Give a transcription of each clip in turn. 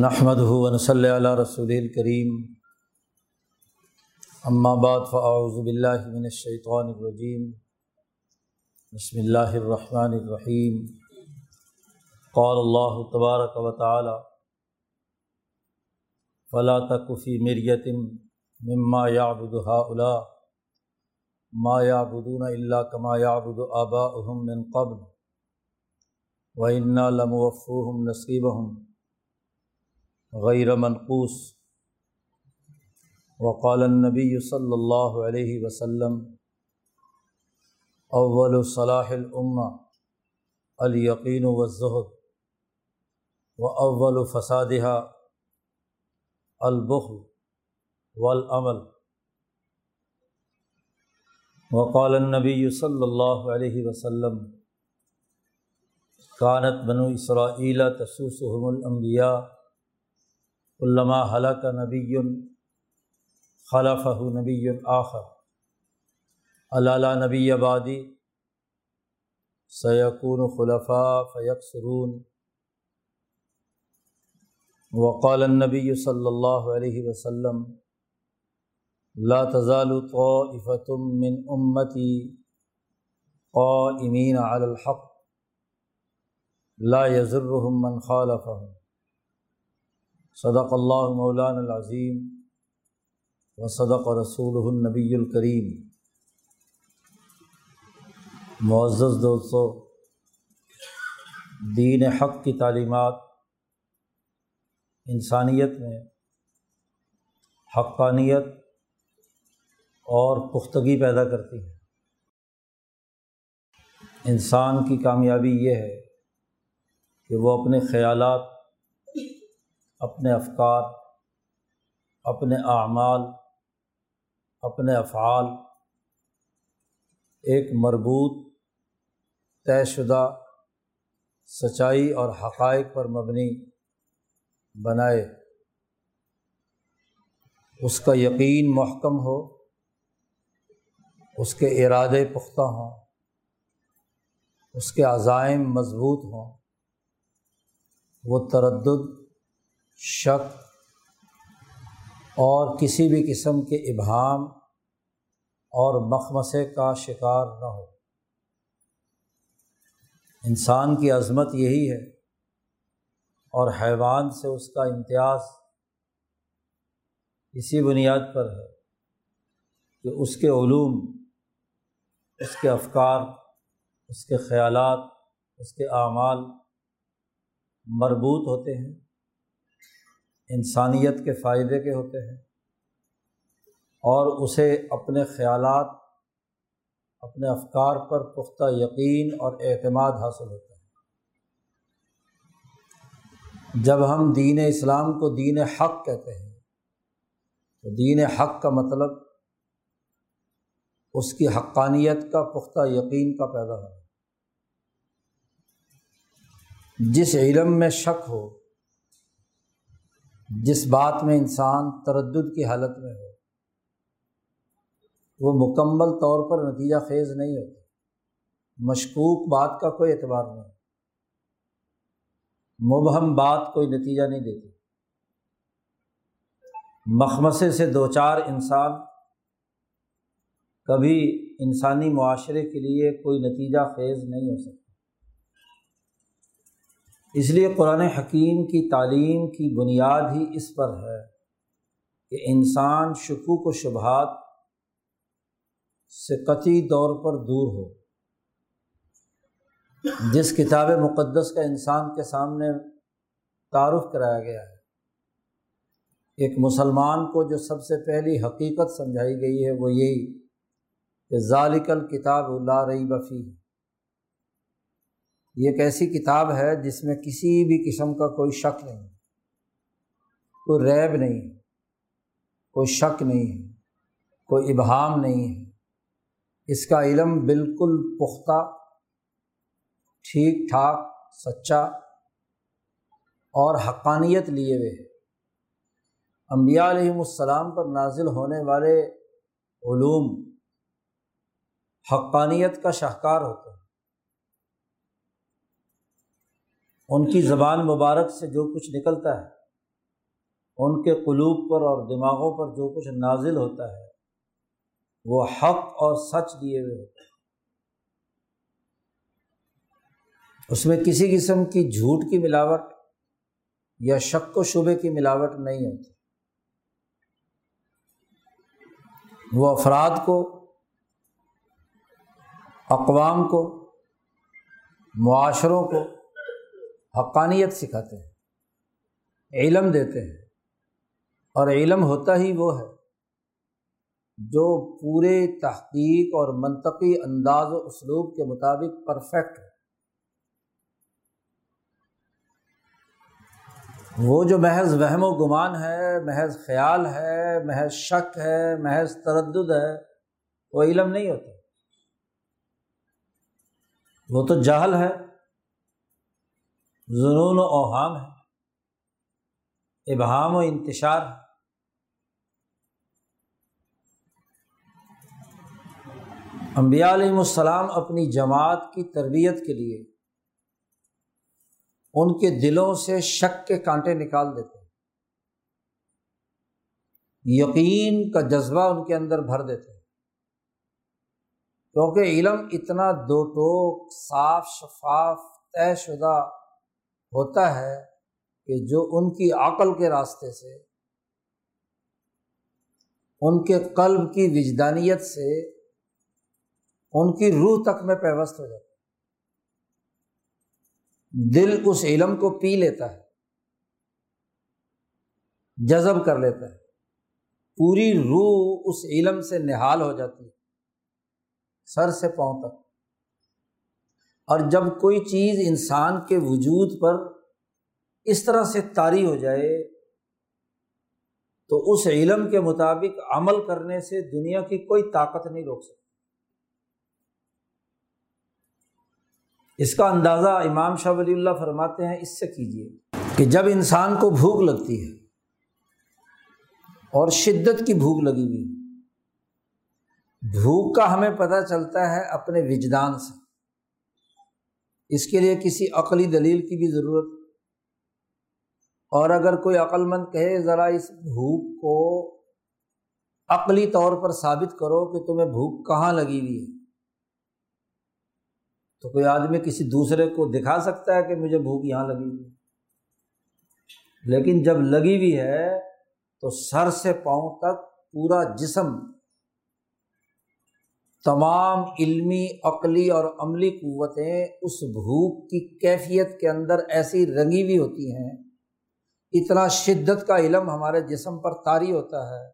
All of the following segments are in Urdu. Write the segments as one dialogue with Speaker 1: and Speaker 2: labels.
Speaker 1: نحمد ہُون صلی اللہ رسول الکریم اما بعد فاعوذ باللہ من الشیطان الرجیم بسم اللہ الرحمن الرحیم قال اللہ تبارک و تعالی فلا تکفی مریت مما یعبد هؤلاء ما یعبدون الا کما یعبد آباؤہم من قبل، وَإِنَّا لَمُوَفُّوهُمْ نَصِيبَهُمْ. غیر منقوص. وقال النبی صلی اللہ علیہ وسلم، اول صلاح العمہ الیقین و ظہد و اول فسادہ البخ والعمل وقال النبی صلی اللہ علیہ وسلم، کانت بنو اسرائیل تسوسحم الانبیاء علامہ حلق نبی خلف نبی آخر. علالہ نبی آبادی سیقون خلفاء فیق سرون وقال النبی صلی اللہ علیہ وسلم لا تزال طائفة من امتی قائمین علی الحق. لا يزرهم من خالفهم. صدق اللہ مولان العظیم و صدق رسول النبی الکریم۔ معزز دوستو، دین حق کی تعلیمات انسانیت میں حقانیت اور پختگی پیدا کرتی ہے انسان کی کامیابی یہ ہے کہ وہ اپنے خیالات اپنے افکار، اپنے اعمال، اپنے افعال، ایک مربوط، طے شدہ، سچائی اور حقائق پر مبنی بنائے۔ اس کا یقین محکم ہو، اس کے ارادے پختہ ہوں، اس کے عزائم مضبوط ہوں، وہ تردد شک اور کسی بھی قسم کے ابہام اور مخمسے کا شکار نہ ہو۔ انسان کی عظمت یہی ہے اور حیوان سے اس کا امتیاز اسی بنیاد پر ہے کہ اس کے علوم، اس کے افکار، اس کے خیالات، اس کے اعمال مربوط ہوتے ہیں۔ انسانیت کے فائدے کے ہوتے ہیں اور اسے اپنے خیالات، اپنے افکار پر پختہ یقین اور اعتماد حاصل ہوتا ہے۔ جب ہم دین اسلام کو دین حق کہتے ہیں، تو دین حق کا مطلب اس کی حقانیت کا پختہ یقین کا پیدا ہو جس علم میں شک ہو جس بات میں انسان تردد کی حالت میں ہو، وہ مکمل طور پر نتیجہ خیز نہیں ہوتا۔ مشکوک بات کا کوئی اعتبار نہیں۔ مبہم بات کوئی نتیجہ نہیں دیتی۔ مخمسے سے دو چار انسان کبھی انسانی معاشرے کے لیے کوئی نتیجہ خیز نہیں ہو سکتا۔ اس لیے قرآن حکیم کی تعلیم کی بنیاد ہی اس پر ہے کہ انسان شکوک و شبہات سے قطعی طور پر دور ہو۔ جس کتاب مقدس کا انسان کے سامنے تعارف کرایا گیا ہے، ایک مسلمان کو جو سب سے پہلی حقیقت سمجھائی گئی ہے وہ یہی کہ ذالکل کتاب اللہ رئی بفی ہے یہ ایک ایسی کتاب ہے جس میں کسی بھی قسم کا کوئی شک نہیں کوئی ریب نہیں کوئی شک نہیں ہے، کوئی ابہام نہیں ہے۔ اس کا علم بالکل پختہ، ٹھیک ٹھاک، سچا اور حقانیت لیے ہوئے امبیا علیہم السلام پر نازل ہونے والے علوم حقانیت کا شاہکار ہوتا ہے ان کی زبان مبارک سے جو کچھ نکلتا ہے، ان کے قلوب پر اور دماغوں پر جو کچھ نازل ہوتا ہے، وہ حق اور سچ دیے ہوئے ہوتے ہیں۔ اس میں کسی قسم کی جھوٹ کی ملاوٹ یا شک و شبے کی ملاوٹ نہیں ہوتی۔ وہ افراد کو، اقوام کو، معاشروں کو حقانیت سکھاتے ہیں، علم دیتے ہیں، اور علم ہوتا ہی وہ ہے جو پورے تحقیق اور منطقی انداز و اسلوب کے مطابق پرفیکٹ ہے وہ جو محض وہم و گمان ہے، محض خیال ہے، محض شک ہے، محض تردد ہے، وہ علم نہیں ہوتا۔ وہ تو جہل ہے۔ جنون و اوہام ہے، ابہام و انتشار ہے۔ امبیا علیہ السلام اپنی جماعت کی تربیت کے لیے ان کے دلوں سے شک کے کانٹے نکال دیتے یقین کا جذبہ ان کے اندر بھر دیتے کیونکہ علم اتنا دو ٹوک، صاف شفاف، طے شدہ ہوتا ہے کہ جو ان کی عقل کے راستے سے، ان کے قلب کی وجدانیت سے ان کی روح تک میں پیوست ہو جاتا دل اس علم کو پی لیتا ہے، جذب کر لیتا ہے۔ پوری روح اس علم سے نہال ہو جاتی ہے، سر سے پاؤں تک۔ اور جب کوئی چیز انسان کے وجود پر اس طرح سے طاری ہو جائے، تو اس علم کے مطابق عمل کرنے سے دنیا کی کوئی طاقت نہیں روک سکتی۔ اس کا اندازہ امام شاہ ولی اللہ فرماتے ہیں، اس سے کیجیے کہ جب انسان کو بھوک لگتی ہے اور شدت کی بھوک لگی ہوئی، بھوک کا ہمیں پتہ چلتا ہے اپنے وجدان سے۔ اس کے لیے کسی عقلی دلیل کی بھی ضرورت۔ اور اگر کوئی عقل مند کہے، ذرا اس بھوک کو عقلی طور پر ثابت کرو کہ تمہیں بھوک کہاں لگی ہوئی ہے۔ تو کوئی آدمی کسی دوسرے کو دکھا سکتا ہے کہ مجھے بھوک یہاں لگی ہوئی لیکن جب لگی ہوئی ہے، تو سر سے پاؤں تک پورا جسم تمام علمی، عقلی اور عملی قوتیں اس بھوک کی کیفیت کے اندر ایسی رنگی ہوئی ہوتی ہیں۔ اتنا شدت کا علم ہمارے جسم پر طاری ہوتا ہے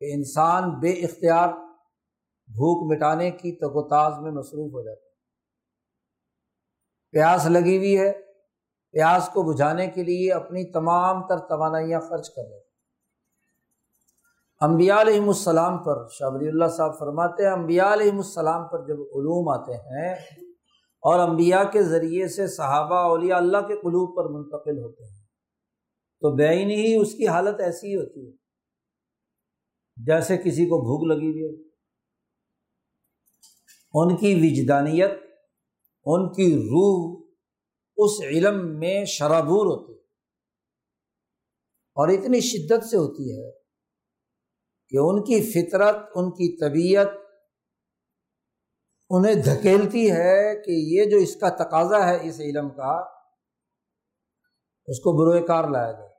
Speaker 1: کہ انسان بے اختیار بھوک مٹانے کی تاز میں مصروف ہو جاتا ہے۔ پیاس لگی ہوئی ہے۔ پیاس کو بجھانے کے لیے اپنی تمام تر توانائیاں خرچ کر رہے امبیا علیہم السلام پر شابری اللہ صاحب فرماتے ہیں امبیا علیہم السلام پر جب علوم آتے ہیں اور امبیا کے ذریعے سے صحابہ، اولیاء اللہ کے قلوب پر منتقل ہوتے ہیں، تو بین ہی اس کی حالت ایسی ہی ہوتی ہے۔ جیسے کسی کو بھوک لگی ہوئی ہو، ان کی وجدانیت، ان کی روح اس علم میں شرابور ہوتی ہے اور اتنی شدت سے ہوتی ہے کہ ان کی فطرت، ان کی طبیعت انہیں دھکیلتی ہے کہ یہ جو اس کا تقاضا ہے اس علم کا، اس کو بروئے کار لایا جائے۔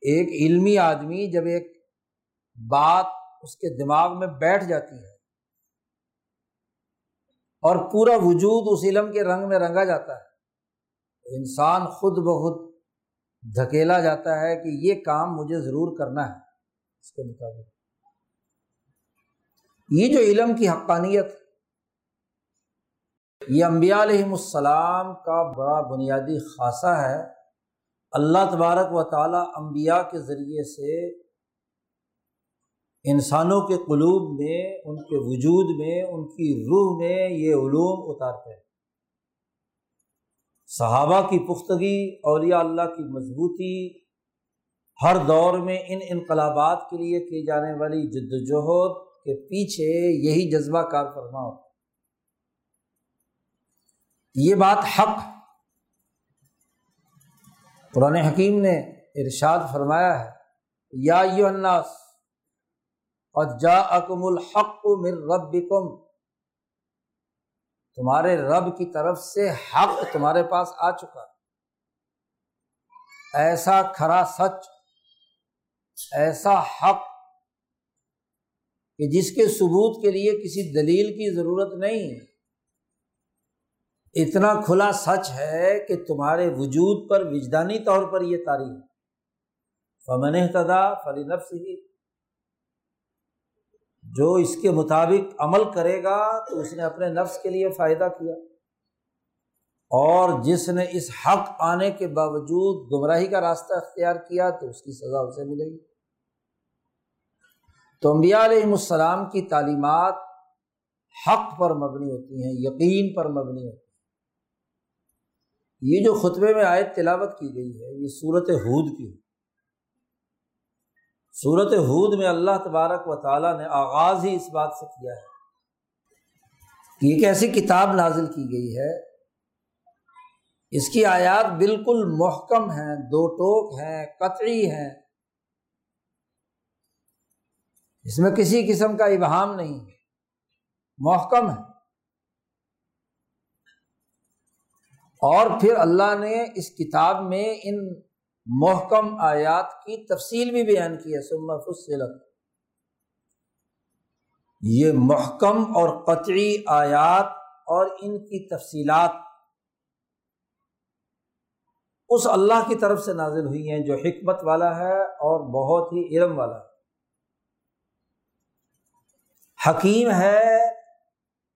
Speaker 1: ایک علمی آدمی جب ایک بات اس کے دماغ میں بیٹھ جاتی ہے اور پورا وجود اس علم کے رنگ میں رنگا جاتا ہے انسان خود بخود دھکیلا جاتا ہے کہ یہ کام مجھے ضرور کرنا ہے۔ اس کے مطابق۔ یہ جو علم کی حقانیت، یہ امبیا علیہم السلام کا بڑا بنیادی خاصہ ہے۔ اللہ تبارک و تعالیٰ امبیا کے ذریعے سے انسانوں کے قلوب میں، ان کے وجود میں، ان کی روح میں یہ علوم اتارتے ہیں۔ صحابہ کی پختگی، اولیاء اللہ کی مضبوطی ہر دور میں ان انقلابات کے لیے کی جانے والی جد وجہد کے پیچھے یہی جذبہ کار فرما ہو یہ بات حق قرآن حکیم نے ارشاد فرمایا ہے۔ یا یو الناس اور جا اکم الحق مر رب تمہارے رب کی طرف سے حق تمہارے پاس آ چکا۔ ایسا کھرا سچ ایسا حق کہ جس کے ثبوت کے لیے کسی دلیل کی ضرورت نہیں ہے۔ اتنا کھلا سچ ہے کہ تمہارے وجود پر وجدانی طور پر یہ تاریخ فمن تدا فلی نفس ہی جو اس کے مطابق عمل کرے گا تو اس نے اپنے نفس کے لیے فائدہ کیا۔ اور جس نے اس حق آنے کے باوجود گمراہی کا راستہ اختیار کیا تو اس کی سزا اسے ملے گی۔ تو انبیاء علیہ السلام کی تعلیمات حق پر مبنی ہوتی ہیں، یقین پر مبنی ہوتی ہیں۔ یہ جو خطبے میں آیت تلاوت کی گئی ہے، یہ صورت حود کی صورت حود میں اللہ تبارک و تعالیٰ نے آغاز ہی اس بات سے کیا ہے۔ کہ ایک ایسی کتاب نازل کی گئی ہے۔ اس کی آیات بالکل محکم ہیں، دو ٹوک ہیں، قطعی ہیں۔ اس میں کسی قسم کا ابہام نہیں ہے۔ محکم ہے۔ اور پھر اللہ نے اس کتاب میں ان محکم آیات کی تفصیل بھی بیان کی ہے۔ سما فصلت۔ یہ محکم اور قطعی آیات اور ان کی تفصیلات اس اللہ کی طرف سے نازل ہوئی ہیں جو حکمت والا ہے اور بہت ہی علم والا ہے۔ حکیم ہے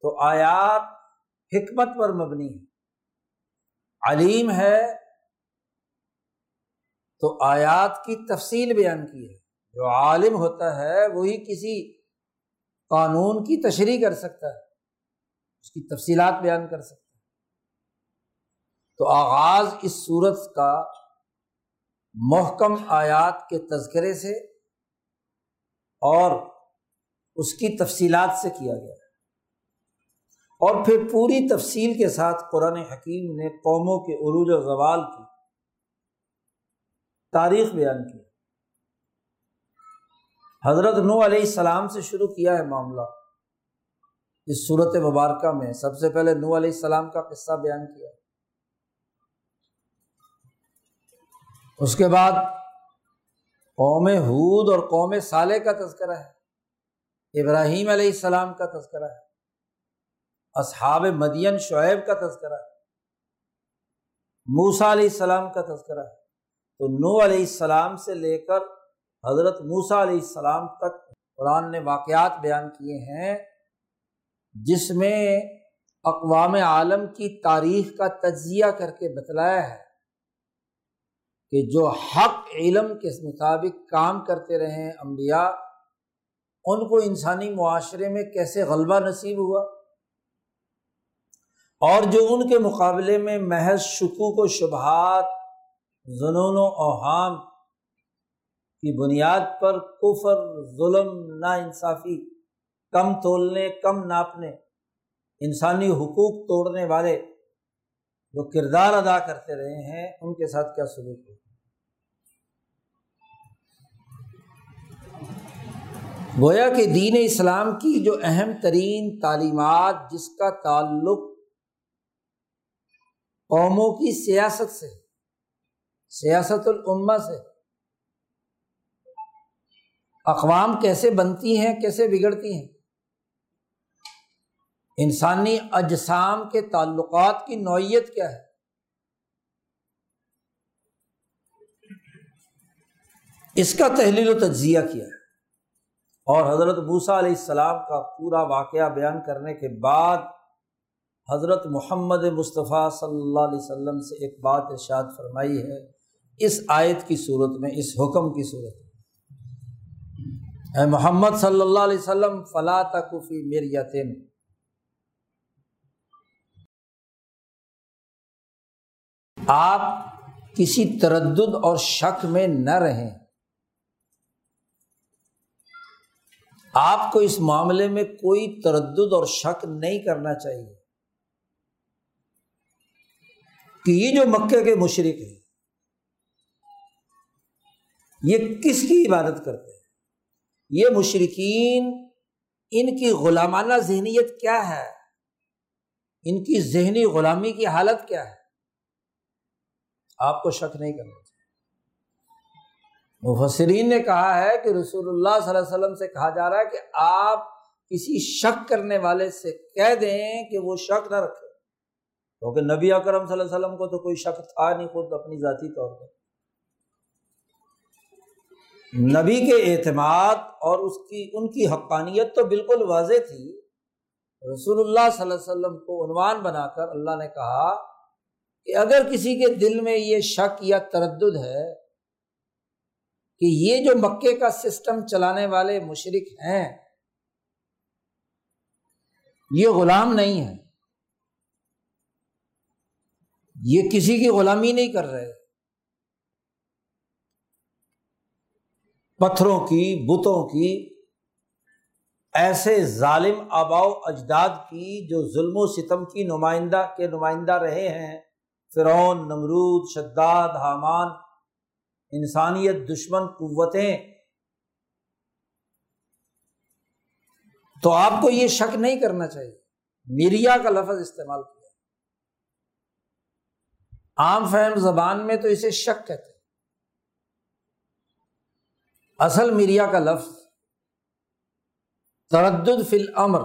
Speaker 1: تو آیات حکمت پر مبنی ہے علیم ہے تو آیات کی تفصیل بیان کی ہے۔ جو عالم ہوتا ہے، وہی کسی قانون کی تشریح کر سکتا ہے۔ اس کی تفصیلات بیان کر سکتا ہے۔ تو آغاز اس صورت کا محکم آیات کے تذکرے سے اور اس کی تفصیلات سے کیا گیا۔ اور پھر پوری تفصیل کے ساتھ قرآن حکیم نے قوموں کے عروج و زوال کی تاریخ بیان کی۔ حضرت نو علیہ السلام سے شروع کیا ہے معاملہ۔ اس صورت مبارکہ میں سب سے پہلے نو علیہ السلام کا قصہ بیان کیا۔ اس کے بعد قوم حود اور قوم صالح کا تذکرہ ہے۔ ابراہیم علیہ السلام کا تذکرہ ہے۔ اصحاب مدین شعیب کا تذکرہ ہے۔ موسا علیہ السلام کا تذکرہ ہے۔ تو نو علیہ السلام سے لے کر حضرت موسا علیہ السلام تک قرآن نے واقعات بیان کیے ہیں، جس میں اقوام عالم کی تاریخ کا تجزیہ کر کے بتلایا ہے کہ جو حق علم کے مطابق کام کرتے رہے انبیاء ان کو انسانی معاشرے میں کیسے غلبہ نصیب ہوا؟ اور جو ان کے مقابلے میں محض شکوک و شبہات، ظنون و اوہام کی بنیاد پر کفر، ظلم نا انصافی کم تولنے، کم ناپنے، انسانی حقوق توڑنے والے جو کردار ادا کرتے رہے ہیں، ان کے ساتھ کیا سلوک ہو گویا کہ دین اسلام کی جو اہم ترین تعلیمات جس کا تعلق قوموں کی سیاست سے، سیاست العما سے، اقوام کیسے بنتی ہیں، کیسے بگڑتی ہیں، انسانی اجسام کے تعلقات کی نوعیت کیا ہے؟ اس کا تحلیل و تجزیہ کیا ہے۔ اور حضرت بوسا علیہ السلام کا پورا واقعہ بیان کرنے کے بعد حضرت محمد مصطفیٰ صلی اللہ علیہ وسلم سے ایک بات ارشاد فرمائی ہے۔ اس آیت کی صورت میں، اس حکم کی صورت میں۔ اے محمد صلی اللہ علیہ وسلم فلاں تقفی میریتن آپ کسی تردد اور شک میں نہ رہیں۔ آپ کو اس معاملے میں کوئی تردد اور شک نہیں کرنا چاہیے کہ یہ جو مکے کے مشرق ہیں، یہ کس کی عبادت کرتے ہیں؟ یہ مشرقین ان کی غلامانہ ذہنیت کیا ہے؟ ان کی ذہنی غلامی کی حالت کیا ہے؟ آپ کو شک نہیں کرنا۔ مفسرین نے کہا ہے کہ رسول اللہ صلی اللہ علیہ وسلم سے کہا جا رہا ہے کہ آپ کسی شک کرنے والے سے کہہ دیں کہ وہ شک نہ رکھے۔ کیونکہ نبی اکرم صلی اللہ علیہ وسلم کو تو کوئی شک تھا نہیں، خود اپنی ذاتی طور پر۔ نبی کے اعتماد اور اس کی، ان کی حقانیت تو بالکل واضح تھی۔ رسول اللہ صلی اللہ علیہ وسلم کو عنوان بنا کر اللہ نے کہا کہ اگر کسی کے دل میں یہ شک یا تردد ہے کہ یہ جو مکے کا سسٹم چلانے والے مشرق ہیں، یہ غلام نہیں ہے یہ کسی کی غلامی نہیں کر رہے۔ پتھروں کی، بتوں کی، ایسے ظالم آباؤ اجداد کی جو ظلم و ستم کی نمائندہ کے نمائندہ رہے ہیں۔ فرعون، نمرود، شداد، حامان انسانیت، دشمن، قوتیں۔ تو آپ کو یہ شک نہیں کرنا چاہیے۔ میریا کا لفظ استعمال کیا۔ عام فہم زبان میں تو اسے شک کہتے ہیں۔ اصل میریا کا لفظ تردد فی الامر،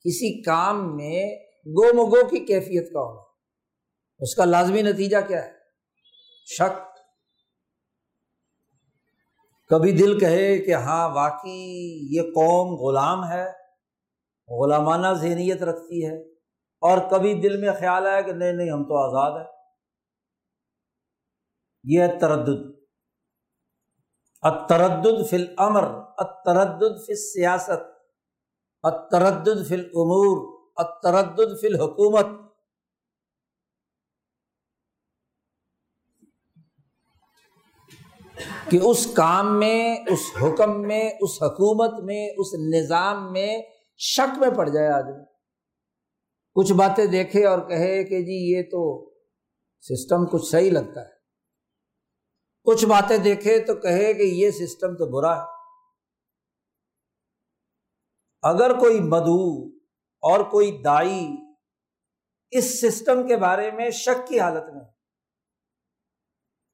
Speaker 1: کسی کام میں گو مگو کی کیفیت کا ہونا۔ اس کا لازمی نتیجہ کیا ہے؟ شک۔ کبھی دل کہے کہ ہاں واقعی یہ قوم غلام ہے، غلامانہ ذہنیت رکھتی ہے، اور کبھی دل میں خیال آیا کہ نہیں نہیں، ہم تو آزاد ہے یہ ہے تردد۔ اتردد فی الامر اتردد فی سیاست اتردد فی الامور اتردد فی الحکومت۔ کہ اس کام میں، اس حکم میں، اس حکومت میں، اس نظام میں شک میں پڑ جائے آدمی۔ کچھ باتیں دیکھے اور کہے کہ جی یہ تو سسٹم کچھ صحیح لگتا ہے۔ کچھ باتیں دیکھے تو کہے کہ یہ سسٹم تو برا ہے۔ اگر کوئی مدو اور کوئی دائی اس سسٹم کے بارے میں شک کی حالت میں،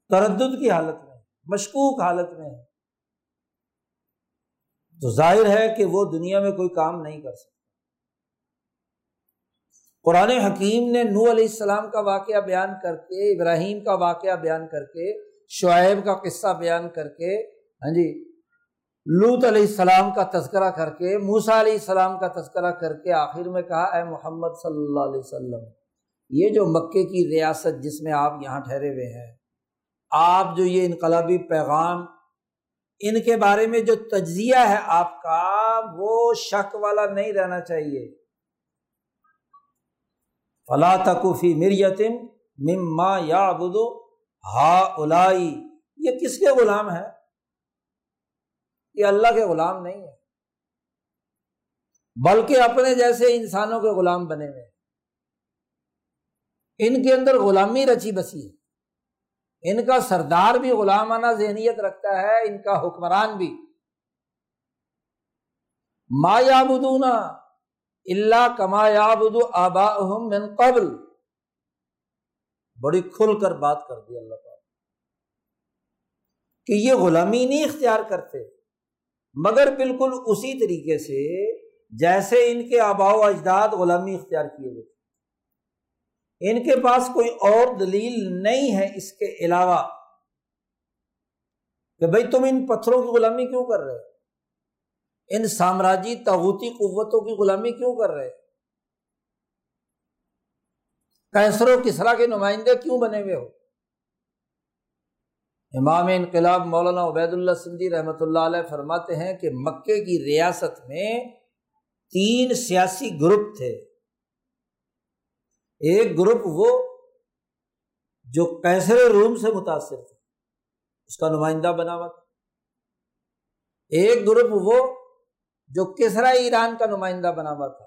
Speaker 1: تردد کی حالت میں مشکوک حالت میں ہے۔ تو ظاہر ہے کہ وہ دنیا میں کوئی کام نہیں کر سکتا۔ قرآن حکیم نے نو علیہ السلام کا واقعہ بیان کر کے، ابراہیم کا واقعہ بیان کر کے، شعیب کا قصہ بیان کر کے ہاں جی لوت علیہ السلام کا تذکرہ کر کے موسا علیہ السلام کا تذکرہ کر کے آخر میں کہا، اے محمد صلی اللہ علیہ وسلم، یہ جو مکے کی ریاست جس میں آپ یہاں ٹھہرے ہوئے ہیں آپ جو یہ انقلابی پیغام، ان کے بارے میں جو تجزیہ ہے آپ کا، وہ شک والا نہیں رہنا چاہیے۔ فلا تکفی مریتم مما یا بدو ہا الائی یہ کس کے غلام ہے یہ اللہ کے غلام نہیں ہے بلکہ اپنے جیسے انسانوں کے غلام بنے ہوئے ان کے اندر غلامی رچی بسی ہے۔ ان کا سردار بھی غلامانہ ذہنیت رکھتا ہے، ان کا حکمران بھی۔ ما یابدونا اللہ کما یابد آبا من قبل۔ بڑی کھل کر بات کر دی اللہ تعالی کہ یہ غلامی نہیں اختیار کرتے، مگر بالکل اسی طریقے سے جیسے ان کے آبا و اجداد غلامی اختیار کیے ہوئے ان کے پاس کوئی اور دلیل نہیں ہے اس کے علاوہ کہ بھائی تم ان پتھروں کی غلامی کیوں کر رہے ان سامراجی تغوتی قوتوں کی غلامی کیوں کر رہے کیسر و کسرا کے نمائندے کیوں بنے ہوئے ہو؟ امام انقلاب مولانا عبید اللہ سندھی رحمۃ اللہ علیہ فرماتے ہیں کہ مکے کی ریاست میں تین سیاسی گروپ تھے۔ ایک گروپ وہ جو کیسر روم سے متاثر تھا اس کا نمائندہ بنا ہوا تھا۔ ایک گروپ وہ جو کسرا ایران کا نمائندہ بنا ہوا تھا۔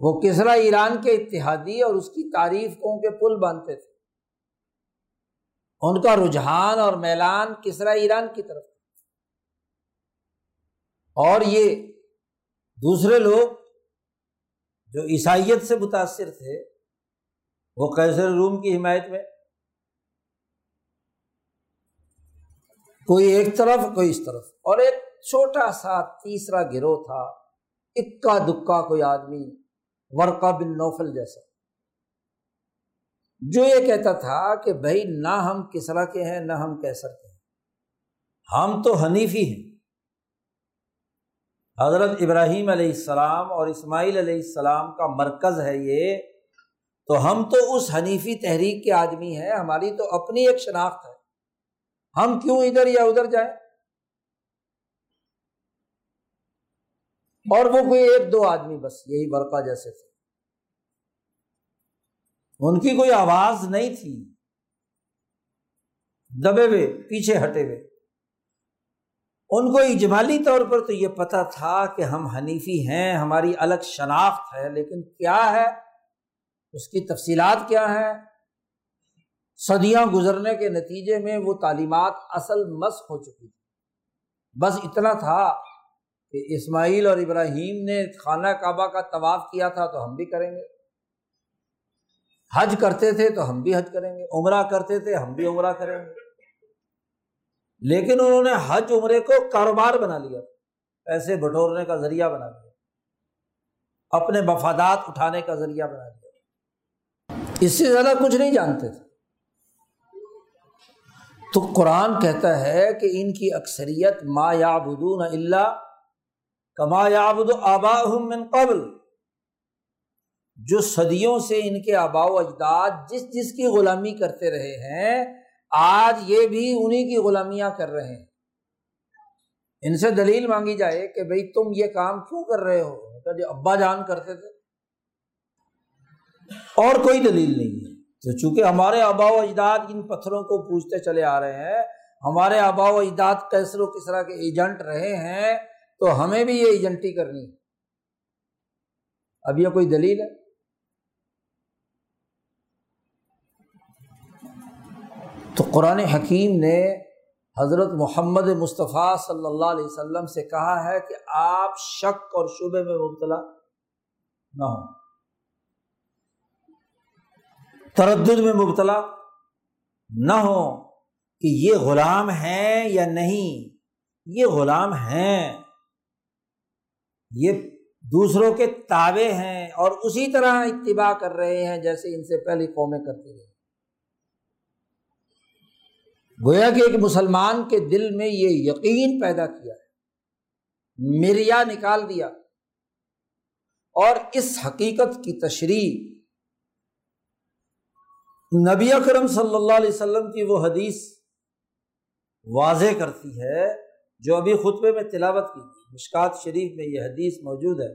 Speaker 1: وہ کسرا ایران کے اتحادی اور اس کی تعریف کو کے پل باندھتے تھے۔ ان کا رجحان اور میلان کسرا ایران کی طرف اور یہ دوسرے لوگ جو عیسائیت سے متاثر تھے، وہ کیسر روم کی حمایت میں؟ کوئی ایک طرف، کوئی اس طرف۔ اور ایک چھوٹا سا تیسرا گروہ تھا، اکا دکا کوئی آدمی ورقا بن نوفل جیسا۔ جو یہ کہتا تھا کہ بھائی، نہ ہم کسرا کے ہیں، نہ ہم کیسر کے ہیں۔ ہم تو حنیفی ہیں۔ حضرت ابراہیم علیہ السلام اور اسماعیل علیہ السلام کا مرکز ہے یہ، تو ہم تو اس حنیفی تحریک کے آدمی ہیں، ہماری تو اپنی ایک شناخت ہے۔ ہم کیوں ادھر یا ادھر جائیں؟ اور وہ کوئی ایک دو آدمی بس، یہی برقع جیسے تھے۔ ان کی کوئی آواز نہیں تھی۔ دبے ہوئے، پیچھے ہٹے ہوئے۔ ان کو اجمالی طور پر تو یہ پتا تھا کہ ہم حنیفی ہیں، ہماری الگ شناخت ہے، لیکن کیا ہے؟ اس کی تفصیلات کیا ہے صدیاں گزرنے کے نتیجے میں وہ تعلیمات اصل مسق ہو چکی تھی بس اتنا تھا کہ اسماعیل اور ابراہیم نے خانہ کعبہ کا طواف کیا تھا تو ہم بھی کریں گے۔ حج کرتے تھے تو ہم بھی حج کریں گے، عمرہ کرتے تھے ہم بھی عمرہ کریں گے۔ لیکن انہوں نے حج عمرے کو کاروبار بنا لیا پیسے بٹورنے کا ذریعہ بنا لیا اپنے مفادات اٹھانے کا ذریعہ بنا لیا اس سے زیادہ کچھ نہیں جانتے تھے۔ تو قرآن کہتا ہے کہ ان کی اکثریت ما یا بدون اللہ کما یابد آبا من قبل، جو صدیوں سے ان کے آبا و اجداد جس جس کی غلامی کرتے رہے ہیں آج یہ بھی انہیں کی غلامیاں کر رہے ہیں۔ ان سے دلیل مانگی جائے کہ بھائی تم یہ کام کیوں کر رہے ہو؟ جو جی، ابا جان کرتے تھے۔ اور کوئی دلیل نہیں ہے۔ تو چونکہ ہمارے آبا و اجداد ان پتھروں کو پوچھتے چلے آ رہے ہیں، ہمارے آبا و اجداد کیسر و کسرا کے ایجنٹ رہے ہیں، تو ہمیں بھی یہ ایجنٹی کرنی ہے۔ اب یہ کوئی دلیل ہے؟ تو قرآن حکیم نے حضرت محمد مصطفیٰ صلی اللہ علیہ وسلم سے کہا ہے کہ آپ شک اور شبے میں مبتلا نہ ہو تردد میں مبتلا نہ ہو کہ یہ غلام ہیں یا نہیں۔ یہ غلام ہیں۔ یہ دوسروں کے تابے ہیں اور اسی طرح اتباع کر رہے ہیں جیسے ان سے پہلی قومیں کرتی رہی۔ گویا کہ ایک مسلمان کے دل میں یہ یقین پیدا کیا ہے، مریا نکال دیا، اور اس حقیقت کی تشریح نبی اکرم صلی اللہ علیہ وسلم کی وہ حدیث واضح کرتی ہے، جو ابھی خطبے میں تلاوت کی تھی مشکات شریف میں یہ حدیث موجود ہے۔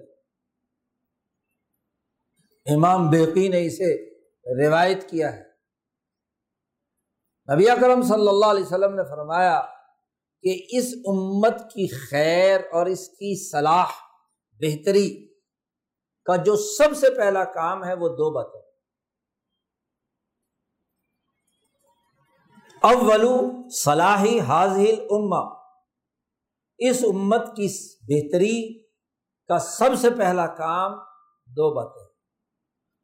Speaker 1: امام بیقی نے اسے روایت کیا ہے۔ نبی اکرم صلی اللہ علیہ وسلم نے فرمایا کہ اس امت کی خیر اور اس کی صلاح بہتری کا جو سب سے پہلا کام ہے وہ دو باتیں اولو صلاحی حاضل اما اس امت کی بہتری کا سب سے پہلا کام دو باتیں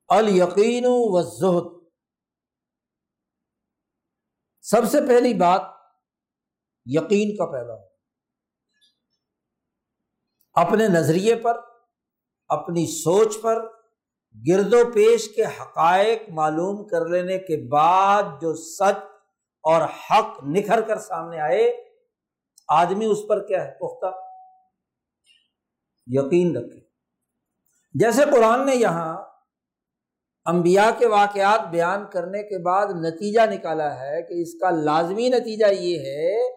Speaker 1: الیقین و زہد سب سے پہلی بات یقین کا پیدا ہو۔ اپنے نظریے پر، اپنی سوچ پر گرد و پیش کے حقائق معلوم کر لینے کے بعد جو سچ اور حق نکھر کر سامنے آئے، آدمی اس پر کیا ہے؟ پختہ۔ یقین رکھے۔ جیسے قرآن نے یہاں امبیا کے واقعات بیان کرنے کے بعد نتیجہ نکالا ہے کہ اس کا لازمی نتیجہ یہ ہے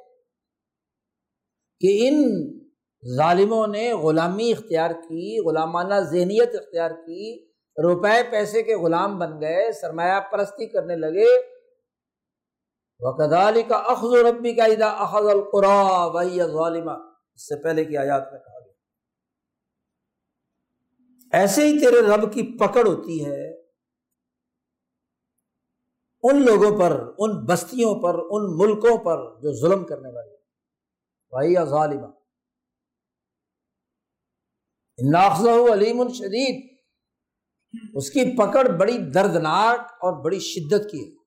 Speaker 1: کہ ان ظالموں نے غلامی اختیار کی، غلامانہ ذہنیت اختیار کی، روپے، پیسے کے غلام بن گئے، سرمایہ پرستی کرنے لگے۔ وکدالی کا اخذ و ربی کا ادا اخذ القرا وہی ظالمہ اس سے پہلے کی آیات میں کہا گیا۔ ایسے ہی تیرے رب کی پکڑ ہوتی ہے ان لوگوں پر، ان بستیوں پر، ان ملکوں پر جو ظلم کرنے والے بھائی ظالمہ۔ ناخذ علیم شدید۔ اس کی پکڑ بڑی دردناک اور بڑی شدت کی ہے۔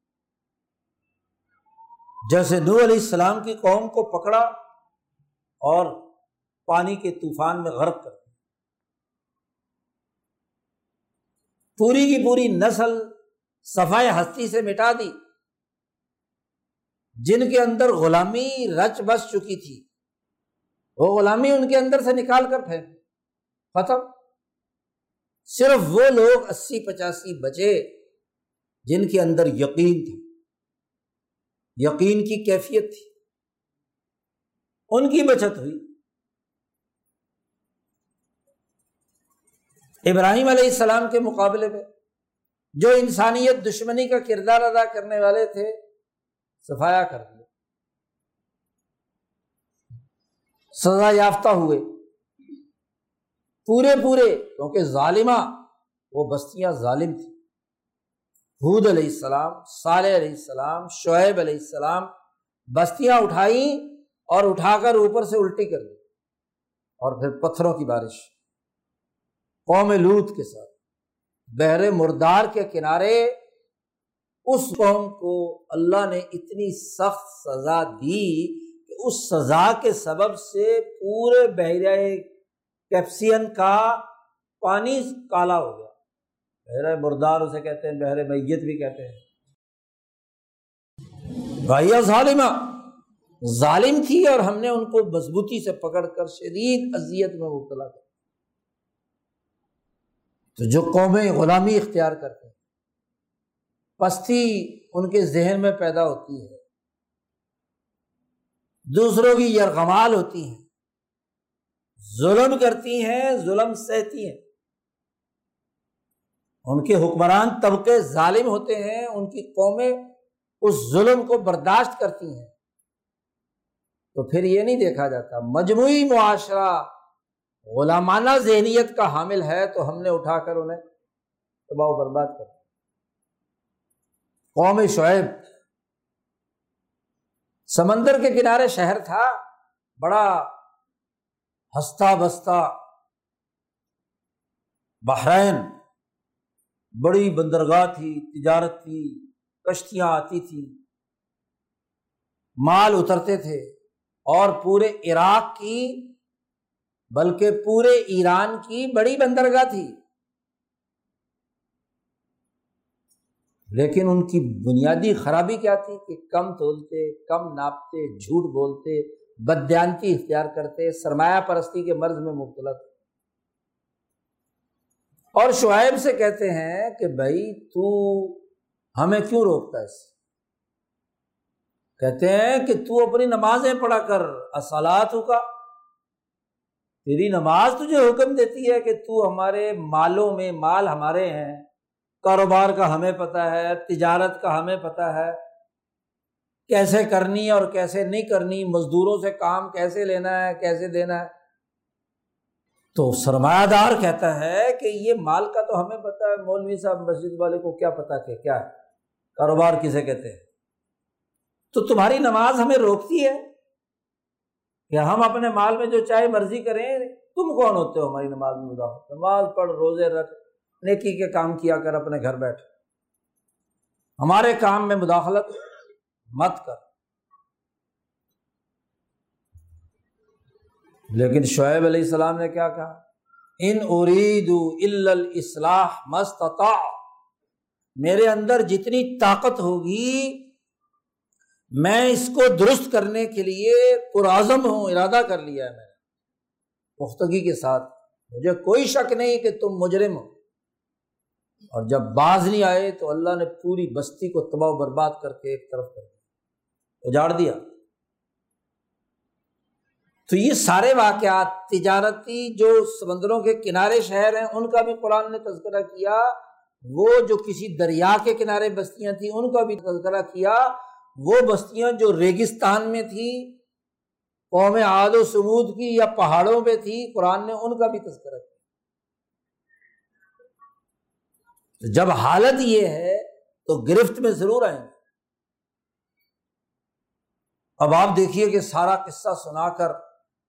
Speaker 1: جیسے نو علیہ السلام کی قوم کو پکڑا اور پانی کے طوفان میں غرق کر پوری کی پوری نسل صفائی ہستی سے مٹا دی۔ جن کے اندر غلامی رچ بس چکی تھی، وہ غلامی ان کے اندر سے نکال کر پھینک ختم۔ صرف وہ لوگ اسی پچاسی بچے جن کے اندر یقین تھا۔ یقین کی کیفیت تھی۔ ان کی بچت ہوئی۔ ابراہیم علیہ السلام کے مقابلے میں جو انسانیت دشمنی کا کردار ادا کرنے والے تھے، صفایا کر دیا۔ سزا یافتہ ہوئے۔ پورے پورے، کیونکہ ظالمہ، وہ بستیاں ظالم تھیں۔ حود علیہ السلام، صالح علیہ السلام، شعیب علیہ السلام، بستیاں اٹھائیں اور اٹھا کر اوپر سے الٹی کر دی۔ اور پھر پتھروں کی بارش۔ قوم لوت کے ساتھ۔ بحر مردار کے کنارے، اس قوم کو اللہ نے اتنی سخت سزا دی کہ اس سزا کے سبب سے پورے بحریہ کیپسین کا پانی کالا ہو گیا۔ بحر مردار اسے کہتے ہیں، بحر میت بھی کہتے ہیں۔ بھائی ظالمہ ظالم تھی اور ہم نے ان کو مضبوطی سے پکڑ کر شدید اذیت میں مبتلا کر تو جو قومیں غلامی اختیار کرتے ہیں، پستی ان کے ذہن میں پیدا ہوتی ہے، دوسروں کی یرغمال ہوتی ہیں، ظلم کرتی ہیں، ظلم سہتی ہیں۔ ان کے حکمران طبقے ظالم ہوتے ہیں، ان کی قومیں اس ظلم کو برداشت کرتی ہیں۔ تو پھر یہ نہیں دیکھا جاتا، مجموعی معاشرہ غلامانہ ذہنیت کا حامل ہے تو ہم نے اٹھا کر انہیں تباہ و برباد کر قوم شعیب، سمندر کے کنارے شہر تھا، بڑا ہستا بستا بحرین، بڑی بندرگاہ تھی، تجارت تھی، کشتیاں آتی تھی مال اترتے تھے اور پورے عراق کی بلکہ پورے ایران کی بڑی بندرگاہ تھی۔ لیکن ان کی بنیادی خرابی کیا تھی کہ کم تولتے، کم ناپتے، جھوٹ بولتے بدیانتی اختیار کرتے، سرمایہ پرستی کے مرض میں مبتلا تھے۔ اور شعیب سے کہتے ہیں کہ بھائی تو ہمیں کیوں روکتا ہے کہتے ہیں کہ تو اپنی نمازیں پڑھا کر اصالات کا تیری نماز تجھے حکم دیتی ہے کہ تو ہمارے مالوں میں مال ہمارے ہیں، کاروبار کا ہمیں پتہ ہے، تجارت کا ہمیں پتہ ہے۔ کیسے کرنی اور کیسے نہیں کرنی، مزدوروں سے کام کیسے لینا ہے، کیسے دینا ہے۔ تو سرمایہ دار کہتا ہے کہ یہ مال کا تو ہمیں پتا ہے، مولوی صاحب مسجد والے کو کیا پتا کہ کیا ہے، کاروبار کسے کہتے ہیں۔ تو تمہاری نماز ہمیں روکتی ہے۔ کہ ہم اپنے مال میں جو چاہے مرضی کریں، تم کون ہوتے ہو ہماری نماز میں مداخلت نماز پڑھ، روزے رکھ، نیکی کے کام کیا کر، اپنے گھر بیٹھ۔ ہمارے کام میں مداخلت مت کر۔ لیکن شعیب علیہ السلام نے کیا کہا؟ ان ارید الاصلاح مستطاع میرے اندر جتنی طاقت ہوگی میں اس کو درست کرنے کے لیے پرعزم ہوں، ارادہ کر لیا ہے میں نے۔ پختگی کے ساتھ، مجھے کوئی شک نہیں کہ تم مجرم ہو۔ اور جب باز نہیں آئے تو اللہ نے پوری بستی کو تباہ و برباد کر کے ایک طرف کر دیا، اجاڑ دیا۔ تو یہ سارے واقعات، تجارتی جو سمندروں کے کنارے شہر ہیں، ان کا بھی قرآن نے تذکرہ کیا۔ وہ جو کسی دریا کے کنارے بستیاں تھیں، ان کا بھی تذکرہ کیا۔ وہ بستیاں جو ریگستان میں تھی قوم عاد و سمود کی یا پہاڑوں پہ تھی قرآن نے ان کا بھی تذکرہ کیا۔ جب حالت یہ ہے تو گرفت میں ضرور آئیں گے۔ اب آپ دیکھیے کہ سارا قصہ سنا کر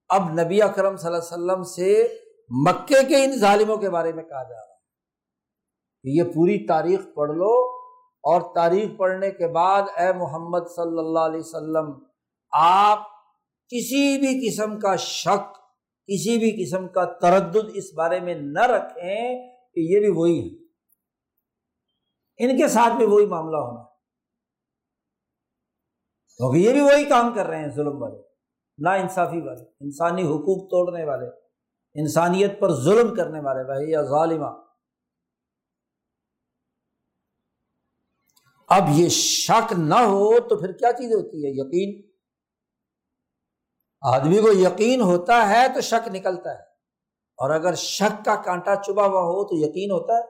Speaker 1: اب نبی اکرم صلی اللہ علیہ وسلم سے مکے کے ان ظالموں کے بارے میں کہا جا رہا ہے کہ یہ پوری تاریخ پڑھ لو اور تاریخ پڑھنے کے بعد اے محمد صلی اللہ علیہ وسلم، آپ کسی بھی قسم کا شک، کسی بھی قسم کا تردد اس بارے میں نہ رکھیں کہ یہ بھی وہی ہے ان کے ساتھ بھی وہی معاملہ ہونا کیونکہ یہ بھی وہی کام کر رہے ہیں ظلم والے، نا انصافی والے، انسانی حقوق توڑنے والے، انسانیت پر ظلم کرنے والے بھائی یا ظالمہ۔ اب یہ شک نہ ہو تو پھر کیا چیز ہوتی ہے؟ یقین۔ آدمی کو یقین ہوتا ہے تو شک نکلتا ہے۔ اور اگر شک کا کانٹا چبا ہوا ہو تو یقین ہوتا ہے۔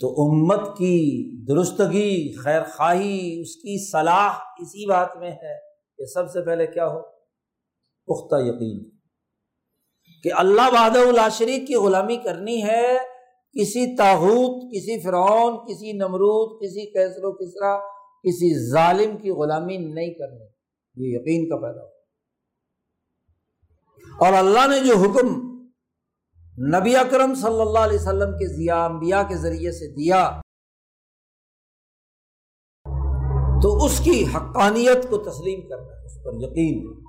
Speaker 1: تو امت کی درستگی، خیر خواہی، اس کی صلاح اسی بات میں ہے کہ سب سے پہلے کیا ہو؟ پختہ یقین۔ کہ اللہ بہاد شریف کی غلامی کرنی ہے کسی تاحود کسی فرعون، کسی نمرود، کسی کیسر و کسرا کسی ظالم کی غلامی نہیں کرنی۔ یہ یقین کا پیدا ہو اور اللہ نے جو حکم نبی اکرم صلی اللہ علیہ وسلم کے ضیا انبیاء کے ذریعے سے دیا، تو اس کی حقانیت کو تسلیم کرنا، اس پر یقین۔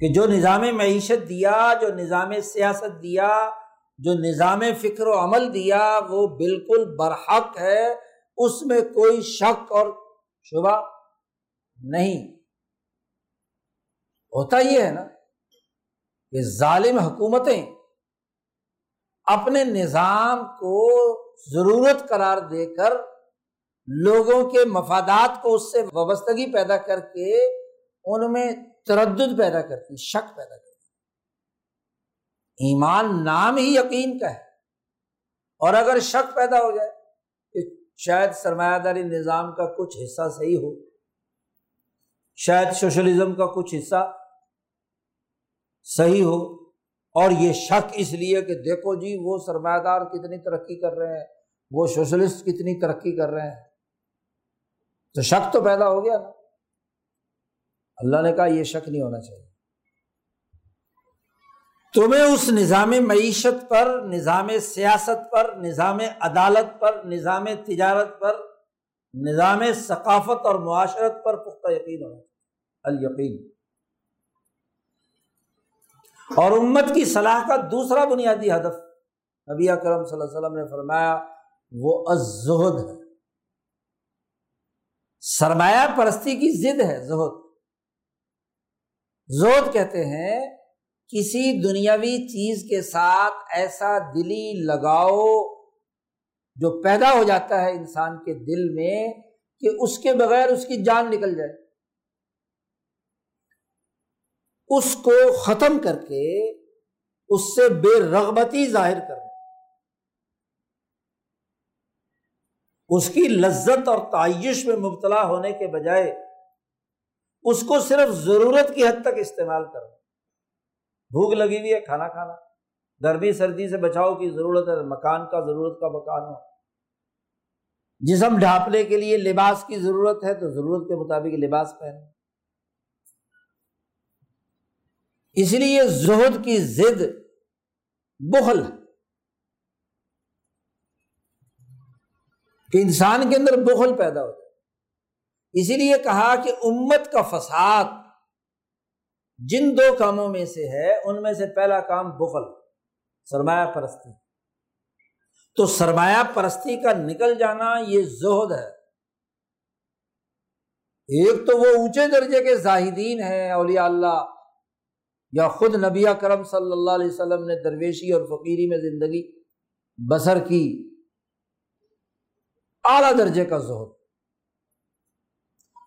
Speaker 1: کہ جو نظام معیشت دیا، جو نظام سیاست دیا جو نظام فکر و عمل دیا وہ بالکل برحق ہے، اس میں کوئی شک اور شبہ نہیں۔ ہوتا یہ ہے نا کہ ظالم حکومتیں اپنے نظام کو ضرورت قرار دے کر لوگوں کے مفادات کو اس سے وابستگی پیدا کر کے ان میں تردد پیدا کرتی، شک پیدا کرتی۔ ایمان نام ہی یقین کا ہے۔ اور اگر شک پیدا ہو جائے کہ شاید سرمایہ داری نظام کا کچھ حصہ صحیح ہو۔ شاید سوشلزم کا کچھ حصہ صحیح ہو۔ اور یہ شک اس لیے کہ دیکھو جی وہ سرمایہ دار کتنی ترقی کر رہے ہیں، وہ سوشلسٹ کتنی ترقی کر رہے ہیں۔ تو شک تو پیدا ہو گیا نا۔ اللہ نے کہا یہ شک نہیں ہونا چاہیے۔ تمہیں اس نظام معیشت پر، نظام سیاست پر، نظام عدالت پر، نظام تجارت پر، نظام ثقافت اور معاشرت پر پختہ یقین ہونا چاہیے، الیقین۔ اور امت کی صلاح کا دوسرا بنیادی ہدف نبی کرم صلی اللہ علیہ وسلم نے فرمایا، وہ ازہد ہے۔ سرمایہ پرستی کی ضد ہے، زہد۔ زہد کہتے ہیں کسی دنیاوی چیز کے ساتھ ایسا دلی لگاؤ جو پیدا ہو جاتا ہے انسان کے دل میں کہ اس کے بغیر اس کی جان نکل جائے۔ اس کو ختم کر کے اس سے بے رغبتی ظاہر کرنا اس کی لذت اور تعیش میں مبتلا ہونے کے بجائے اس کو صرف ضرورت کی حد تک استعمال کرنا بھوک لگی ہوئی ہے، کھانا کھانا۔ گرمی، سردی سے بچاؤ کی ضرورت ہے، مکان کا ضرورت کا مکان ہو۔ جسم ڈھانپنے کے لیے لباس کی ضرورت ہے تو ضرورت کے مطابق لباس پہنے اس لیے زہد کی ضد بخل کہ انسان کے اندر بخل پیدا ہو جائے اسی لیے کہا کہ امت کا فساد جن دو کاموں میں سے ہے، ان میں سے پہلا کام بخل سرمایہ پرستی۔ تو سرمایہ پرستی کا نکل جانا یہ زہد ہے۔ ایک تو وہ اونچے درجے کے زاہدین ہیں، اولیاء اللہ، یا خود نبی کرم صلی اللہ علیہ وسلم نے درویشی اور فقیری میں زندگی بسر کی۔ اعلی درجے کا زہر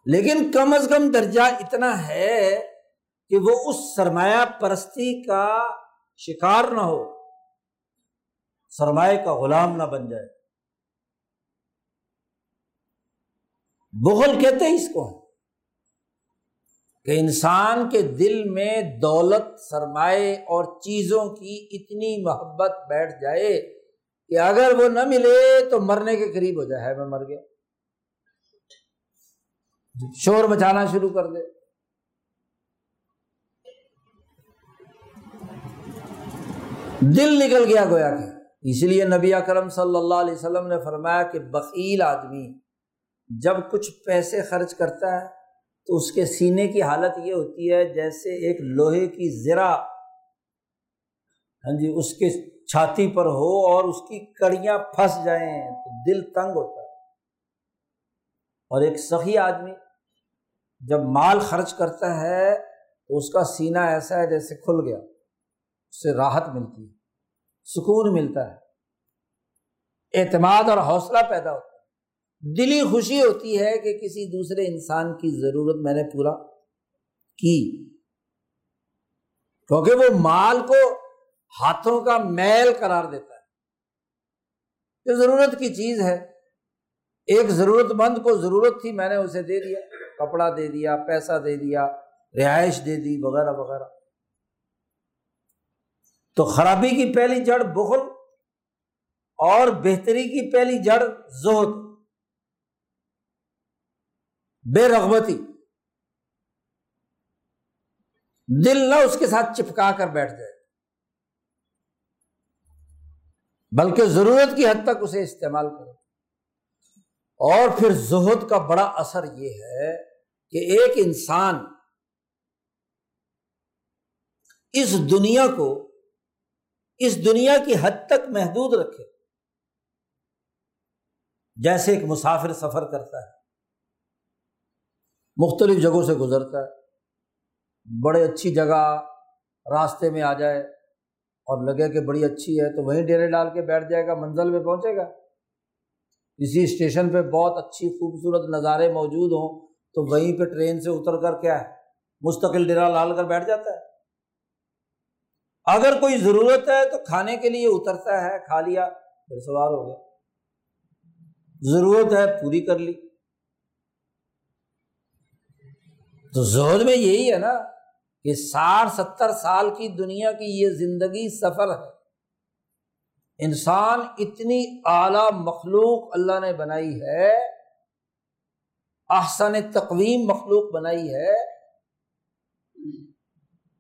Speaker 1: لیکن کم از کم درجہ اتنا ہے کہ وہ اس سرمایہ پرستی کا شکار نہ ہو، سرمایہ کا غلام نہ بن جائے۔ بغل کہتے ہیں اس کو کہ انسان کے دل میں دولت سرمائے اور چیزوں کی اتنی محبت بیٹھ جائے کہ اگر وہ نہ ملے تو مرنے کے قریب ہو جائے۔ میں مر گیا۔ شور مچانا شروع کر دے۔ دل نکل گیا گویا کہ اس لیے نبی اکرم صلی اللہ علیہ وسلم نے فرمایا کہ بکیل آدمی جب کچھ پیسے خرچ کرتا ہے تو اس کے سینے کی حالت یہ ہوتی ہے جیسے ایک لوہے کی زرا ہاں جی اس کے چھاتی پر ہو اور اس کی کڑیاں پھنس جائیں تو دل تنگ ہوتا ہے۔ اور ایک سخی آدمی جب مال خرچ کرتا ہے تو اس کا سینہ ایسا ہے جیسے کھل گیا۔ سے راحت ملتی ہے، سکون ملتا ہے۔ اعتماد اور حوصلہ پیدا ہوتا ہے۔ دلی خوشی ہوتی ہے کہ کسی دوسرے انسان کی ضرورت میں نے پورا کی۔ کیونکہ وہ مال کو ہاتھوں کا میل قرار دیتا ہے۔ یہ ضرورت کی چیز ہے، ایک ضرورت مند کو ضرورت تھی، میں نے اسے دے دیا، کپڑا دے دیا، پیسہ دے دیا، رہائش دے دی، وغیرہ وغیرہ۔ تو خرابی کی پہلی جڑ بخل اور بہتری کی پہلی جڑ زہد، بے رغبتی۔ دل نہ اس کے ساتھ چپکا کر بیٹھ جائے، بلکہ ضرورت کی حد تک اسے استعمال کرو اور پھر زہد کا بڑا اثر یہ ہے کہ ایک انسان اس دنیا کو اس دنیا کی حد تک محدود رکھے۔ جیسے ایک مسافر سفر کرتا ہے، مختلف جگہوں سے گزرتا ہے، بڑے اچھی جگہ راستے میں آ جائے اور لگے کہ بڑی اچھی ہے تو وہیں ڈیرے ڈال کے بیٹھ جائے گا، منزل میں پہنچے گا۔ کسی اسٹیشن پہ بہت اچھی خوبصورت نظارے موجود ہوں تو وہیں پہ ٹرین سے اتر کر کیا ہے مستقل ڈیرا لال کر بیٹھ جاتا ہے۔ اگر کوئی ضرورت ہے تو کھانے کے لیے اترتا ہے، کھا لیا، پھر سوال ہو گیا۔ ضرورت ہے، پوری کر لی۔ تو زہد میں یہی ہے نا کہ ساٹھ، ستر سال کی دنیا کی یہ زندگی سفر ہے۔ انسان اتنی اعلی مخلوق اللہ نے بنائی ہے، احسن تقویم مخلوق بنائی ہے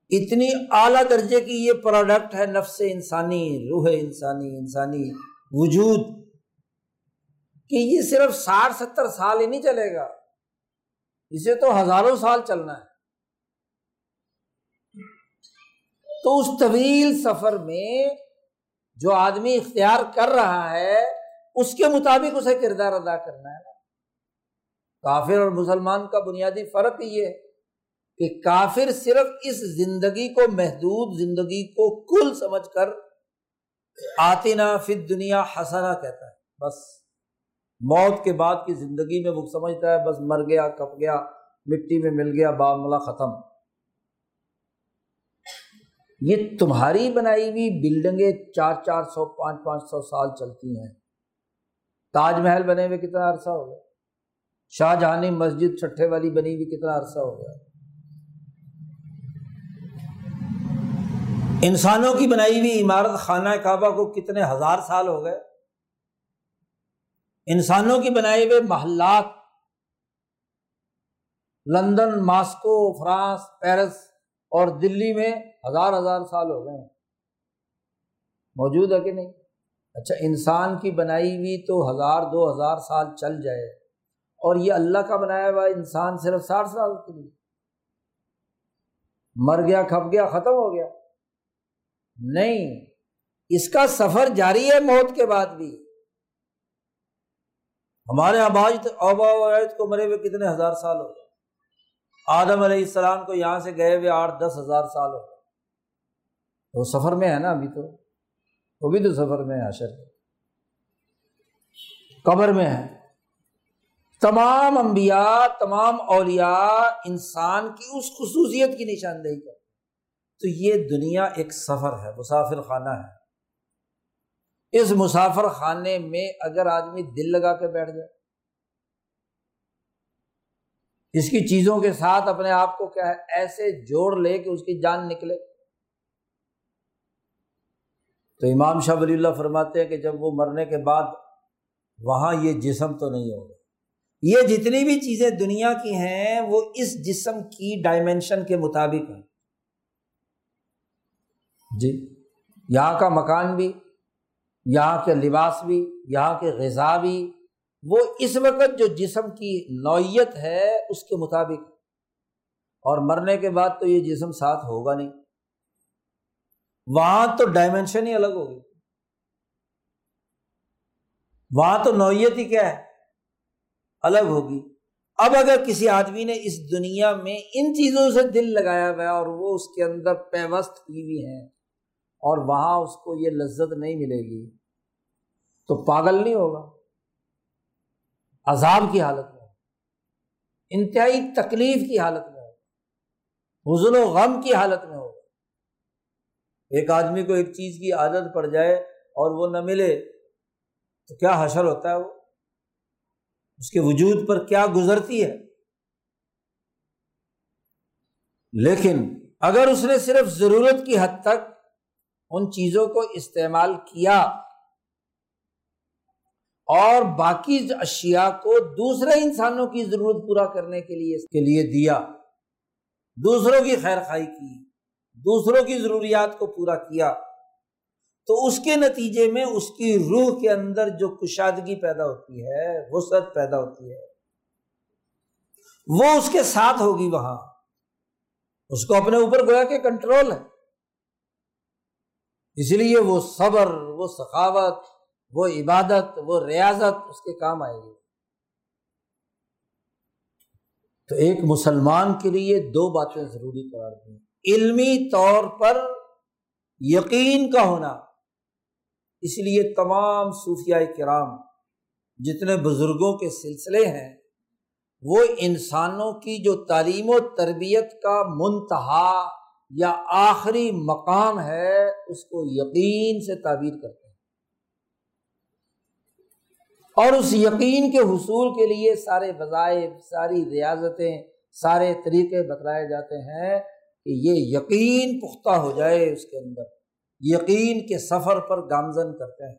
Speaker 1: اتنی اعلیٰ درجے کی یہ پروڈکٹ ہے نفس انسانی، روح انسانی انسانی وجود، کہ یہ صرف ساٹھ، ستر سال ہی نہیں چلے گا۔ اسے تو ہزاروں سال چلنا ہے۔ تو اس طویل سفر میں جو آدمی اختیار کر رہا ہے، اس کے مطابق اسے کردار ادا کرنا ہے۔ کافر اور مسلمان کا بنیادی فرق یہ ہے۔ کہ کافر صرف اس زندگی کو محدود زندگی کو کل سمجھ کر آتینا فت دنیا حسنا کہتا ہے۔ بس موت کے بعد کی زندگی میں وہ سمجھتا ہے، بس مر گیا، کپ گیا، مٹی میں مل گیا، معاملہ ختم۔ یہ تمہاری بنائی ہوئی بلڈنگیں چار چار سو، پانچ پانچ سو سال چلتی ہیں۔ تاج محل بنے ہوئے کتنا عرصہ ہو گیا۔ شاہ جہانی مسجد چھٹے والی بنی ہوئی کتنا عرصہ ہو گیا۔ انسانوں کی بنائی ہوئی عمارت خانہ کعبہ کو کتنے ہزار سال ہو گئے؟ انسانوں کی بنائی ہوئے محلات، لندن، ماسکو، فرانس، پیرس اور دلی میں ہزار ہزار سال ہو گئے ہیں۔ موجود ہے کہ نہیں؟ اچھا انسان کی بنائی ہوئی تو ہزار، دو ہزار سال چل جائے۔ اور یہ اللہ کا بنایا ہوا انسان صرف ساٹھ سال کے لیے۔ مر گیا، کھپ گیا، ختم ہو گیا۔ نہیں، اس کا سفر جاری ہے موت کے بعد بھی۔ ہمارے ہاں آباز اوبا کو مرے ہوئے کتنے ہزار سال ہو گئے۔ آدم علیہ السلام کو یہاں سے گئے ہوئے آٹھ دس ہزار سال ہو گئے۔ وہ سفر میں ہے نا ابھی تو۔ وہ بھی تو سفر میں ہے اشر قبر میں ہے۔ تمام انبیاء، تمام اولیاء انسان کی اس خصوصیت کی نشاندہی کر تو یہ دنیا ایک سفر ہے، مسافر خانہ ہے۔ اس مسافر خانے میں اگر آدمی دل لگا کے بیٹھ جائے، اس کی چیزوں کے ساتھ اپنے آپ کو کیا ہے، ایسے جوڑ لے کہ اس کی جان نکلے۔ تو امام شاہ ولی اللہ فرماتے ہیں کہ جب وہ مرنے کے بعد وہاں یہ جسم تو نہیں ہوگا۔ یہ جتنی بھی چیزیں دنیا کی ہیں، وہ اس جسم کی ڈائمینشن کے مطابق ہیں۔ جی۔ یہاں کا مکان بھی، یہاں کے لباس بھی، یہاں کے غذا بھی، وہ اس وقت جو جسم کی نوعیت ہے، اس کے مطابق۔ اور مرنے کے بعد تو یہ جسم ساتھ ہوگا نہیں۔ وہاں تو ڈائمینشن ہی الگ ہوگی۔ وہاں تو نوعیت ہی کیا ہے؟ الگ ہوگی۔ اب اگر کسی آدمی نے اس دنیا میں ان چیزوں سے دل لگایا ہوا ہے اور وہ اس کے اندر پیوست کی ہوئی ہیں اور وہاں اس کو یہ لذت نہیں ملے گی تو پاگل نہیں ہوگا؟ عذاب کی حالت میں انتہائی تکلیف کی حالت میں ہوگا۔ حضن و غم کی حالت میں ہوگا۔ ایک آدمی کو ایک چیز کی عادت پڑ جائے اور وہ نہ ملے تو کیا حشر ہوتا ہے وہ؟ اس کے وجود پر کیا گزرتی ہے؟ لیکن اگر اس نے صرف ضرورت کی حد تک ان چیزوں کو استعمال کیا اور باقی اشیاء کو دوسرے انسانوں کی ضرورت پورا کرنے کے لیے اس کے لیے دیا۔ دوسروں کی خیر خائی کی، دوسروں کی ضروریات کو پورا کیا۔ تو اس کے نتیجے میں اس کی روح کے اندر جو کشادگی پیدا ہوتی ہے وسعت پیدا ہوتی ہے، وہ اس کے ساتھ ہوگی وہاں۔ اس کو اپنے اوپر گویا کہ کنٹرول ہے۔ اس لیے وہ صبر، وہ سخاوت، وہ عبادت، وہ ریاضت اس کے کام آئے گی۔ تو ایک مسلمان کے لیے دو باتیں ضروری قرار دیں۔ علمی طور پر یقین کا ہونا۔ اس لیے تمام صوفیہ کرام، جتنے بزرگوں کے سلسلے ہیں، وہ انسانوں کی جو تعلیم و تربیت کا منتہا یا آخری مقام ہے اس کو یقین سے تعبیر کرتے ہیں۔ اور اس یقین کے حصول کے لیے سارے وظائف، ساری ریاضتیں، سارے طریقے بتلائے جاتے ہیں کہ یہ یقین پختہ ہو جائے اس کے اندر۔ یقین کے سفر پر گامزن کرتے ہیں۔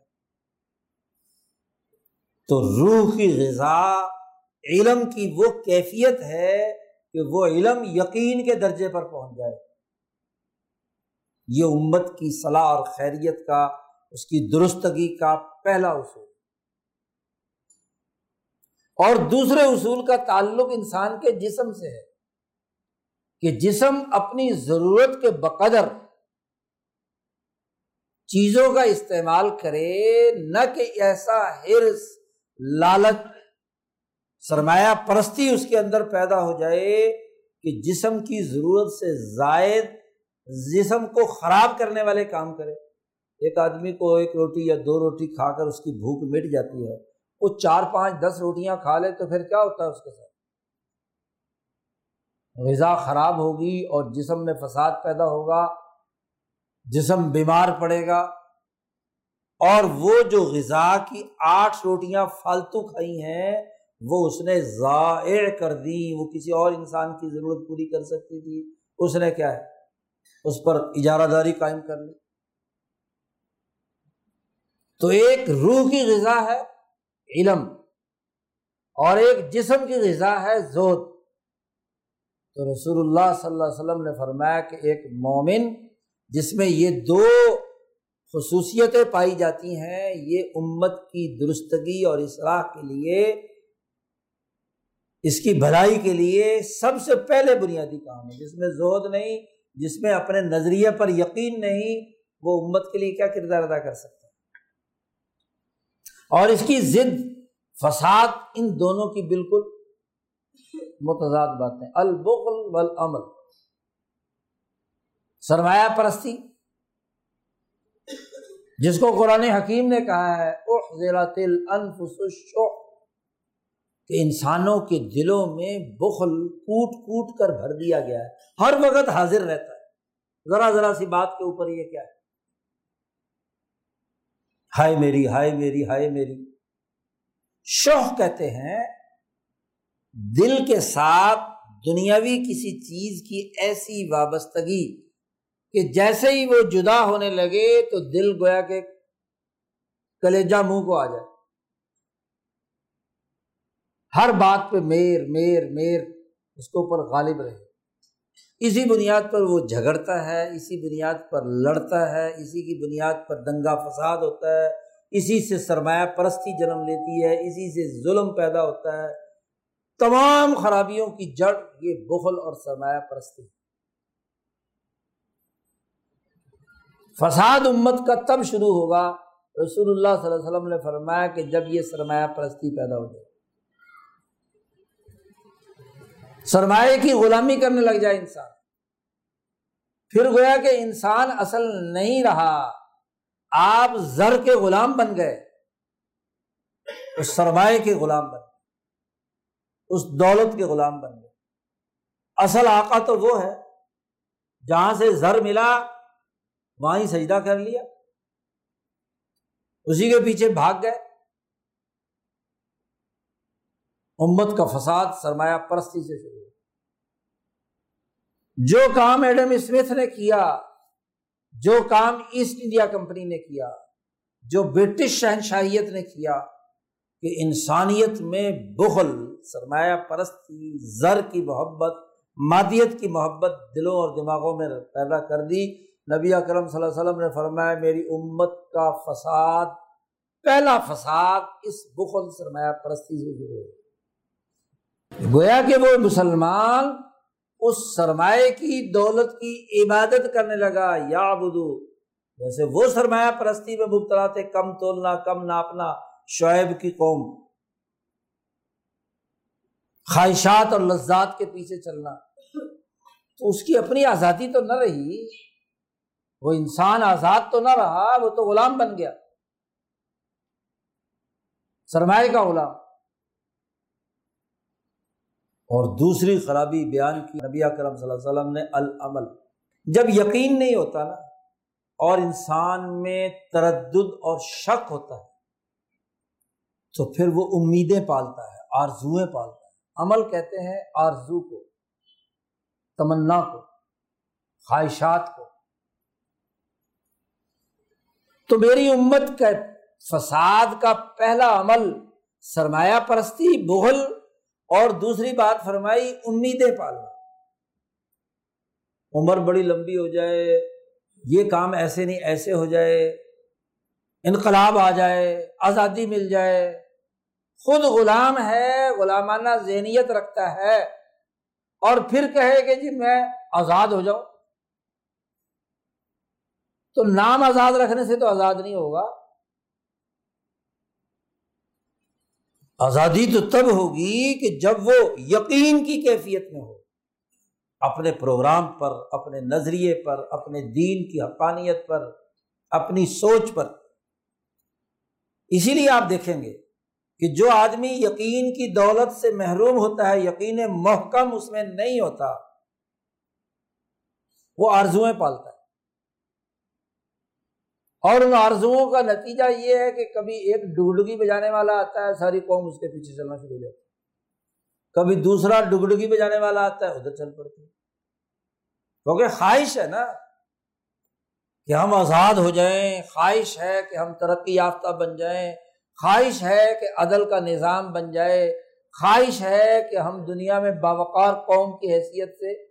Speaker 1: تو روح کی غذا، علم کی وہ کیفیت ہے کہ وہ علم یقین کے درجے پر پہنچ جائے۔ یہ امت کی صلاح اور خیریت کا، اس کی درستگی کا پہلا اصول۔ اور دوسرے اصول کا تعلق انسان کے جسم سے ہے کہ جسم اپنی ضرورت کے بقدر چیزوں کا استعمال کرے، نہ کہ ایسا ہرس لالچ، سرمایہ پرستی اس کے اندر پیدا ہو جائے کہ جسم کی ضرورت سے زائد جسم کو خراب کرنے والے کام کرے۔ ایک آدمی کو ایک روٹی یا دو روٹی کھا کر اس کی بھوک مٹ جاتی ہے، وہ چار پانچ دس روٹیاں کھا لے تو پھر کیا ہوتا ہے اس کے ساتھ؟ غذا خراب ہوگی اور جسم میں فساد پیدا ہوگا، جسم بیمار پڑے گا۔ اور وہ جو غذا کی آٹھ روٹیاں فالتو کھائی ہیں، وہ اس نے ضائع کر دی، وہ کسی اور انسان کی ضرورت پوری کر سکتی تھی۔ اس نے کیا ہے؟ اس پر اجارہ داری قائم کر لی۔ تو ایک روح کی غذا ہے علم اور ایک جسم کی غذا ہے زود تو رسول اللہ صلی اللہ علیہ وسلم نے فرمایا کہ ایک مومن جس میں یہ دو خصوصیتیں پائی جاتی ہیں، یہ امت کی درستگی اور اصلاح کے لیے، اس کی بھلائی کے لیے سب سے پہلے بنیادی کام ہے، جس میں زہد نہیں جس میں اپنے نظریے پر یقین نہیں، وہ امت کے لیے کیا کردار ادا کر سکتا اور اس کی ضد، فساد، ان دونوں کی بالکل متضاد باتیں۔ البغل والعمل سرمایہ پرستی۔ جس کو قرآن حکیم نے کہا ہے کہ انسانوں کے دلوں میں بخل کوٹ کوٹ کر بھر دیا گیا ہے۔ ہر وقت حاضر رہتا ہے۔ ذرا ذرا سی بات کے اوپر یہ کیا ہے؟ ہائے میری ہائے میری ہائے میری۔ شوق کہتے ہیں، دل کے ساتھ دنیاوی کسی چیز کی ایسی وابستگی کہ جیسے ہی وہ جدا ہونے لگے تو دل گویا کہ کلیجا منہ کو آ جائے۔ ہر بات پہ میر میر میر اس کے اوپر غالب رہے۔ اسی بنیاد پر وہ جھگڑتا ہے، اسی بنیاد پر لڑتا ہے، اسی کی بنیاد پر دنگا فساد ہوتا ہے، اسی سے سرمایہ پرستی جنم لیتی ہے، اسی سے ظلم پیدا ہوتا ہے۔ تمام خرابیوں کی جڑ یہ بخل اور سرمایہ پرستی۔ فساد امت کا تب شروع ہوگا۔ رسول اللہ صلی اللہ علیہ وسلم نے فرمایا کہ جب یہ سرمایہ پرستی پیدا ہو جائے۔ سرمایہ کی غلامی کرنے لگ جائے انسان۔ پھر گویا کہ انسان اصل نہیں رہا، آپ زر کے غلام بن گئے۔ اس سرمایہ کے غلام بن گئے، اس دولت کے غلام بن گئے۔ اصل آقا تو وہ ہے، جہاں سے زر ملا، وہاں ہی سجدہ کر لیا۔ اسی کے پیچھے بھاگ گئے۔ امت کا فساد سرمایہ پرستی سے شروع۔ جو کام ایڈم اسمتھ نے کیا، جو کام ایسٹ انڈیا کمپنی نے کیا، جو برٹش شہنشاہیت نے کیا کہ انسانیت میں بغل سرمایہ پرستی، زر کی محبت، مادیت کی محبت دلوں اور دماغوں میں پیدا کر دی۔ نبی اکرم صلی اللہ علیہ وسلم نے فرمایا، میری امت کا فساد، پہلا فساد اس بخل، سرمایہ پرستی سے شروع ہو گویا کہ وہ مسلمان اس سرمایہ کی دولت کی عبادت کرنے لگا یا بدو جیسے وہ سرمایہ پرستی میں مبتلا تھے، کم تولنا، کم ناپنا، شعیب کی قوم۔ خواہشات اور لذات کے پیچھے چلنا۔ تو اس کی اپنی آزادی تو نہ رہی، وہ انسان آزاد تو نہ رہا، وہ تو غلام بن گیا۔ سرمایہ کا غلام۔ اور دوسری خرابی بیان کی نبی کرم صلی اللہ علیہ وسلم نے العمل۔ جب یقین نہیں ہوتا نا، اور انسان میں تردد اور شک ہوتا ہے، تو پھر وہ امیدیں پالتا ہے آرزویں پالتا ہے۔ عمل کہتے ہیں آرزو کو، تمنا کو، خواہشات کو۔ تو میری امت کا فساد کا پہلا عمل سرمایہ پرستی، بغل اور دوسری بات فرمائی، امیدیں پالنا عمر بڑی لمبی ہو جائے، یہ کام ایسے نہیں، ایسے ہو جائے، انقلاب آ جائے، آزادی مل جائے۔ خود غلام ہے، غلامانہ ذہنیت رکھتا ہے۔ اور پھر کہے کہ جی میں آزاد ہو جاؤں۔ تو نام آزاد رکھنے سے تو آزاد نہیں ہوگا۔ آزادی تو تب ہوگی کہ جب وہ یقین کی کیفیت میں ہو، اپنے پروگرام پر، اپنے نظریے پر، اپنے دین کی حقانیت پر، اپنی سوچ پر۔ اسی لیے آپ دیکھیں گے کہ جو آدمی یقین کی دولت سے محروم ہوتا ہے، یقین محکم اس میں نہیں ہوتا، وہ آرزویں پالتا ہے۔ اور ان آرزوؤں کا نتیجہ یہ ہے کہ کبھی ایک ڈگڈگی بجانے والا آتا ہے، ساری قوم اس کے پیچھے چلنا شروع ہو جاتی ہے۔ کبھی دوسرا ڈگڈگی بجانے والا آتا ہے، ادھر چل پڑتی ہے۔ کیونکہ خواہش ہے نا کہ ہم آزاد ہو جائیں، خواہش ہے کہ ہم ترقی یافتہ بن جائیں۔ خواہش ہے کہ عدل کا نظام بن جائے۔ خواہش ہے کہ ہم دنیا میں باوقار قوم کی حیثیت سے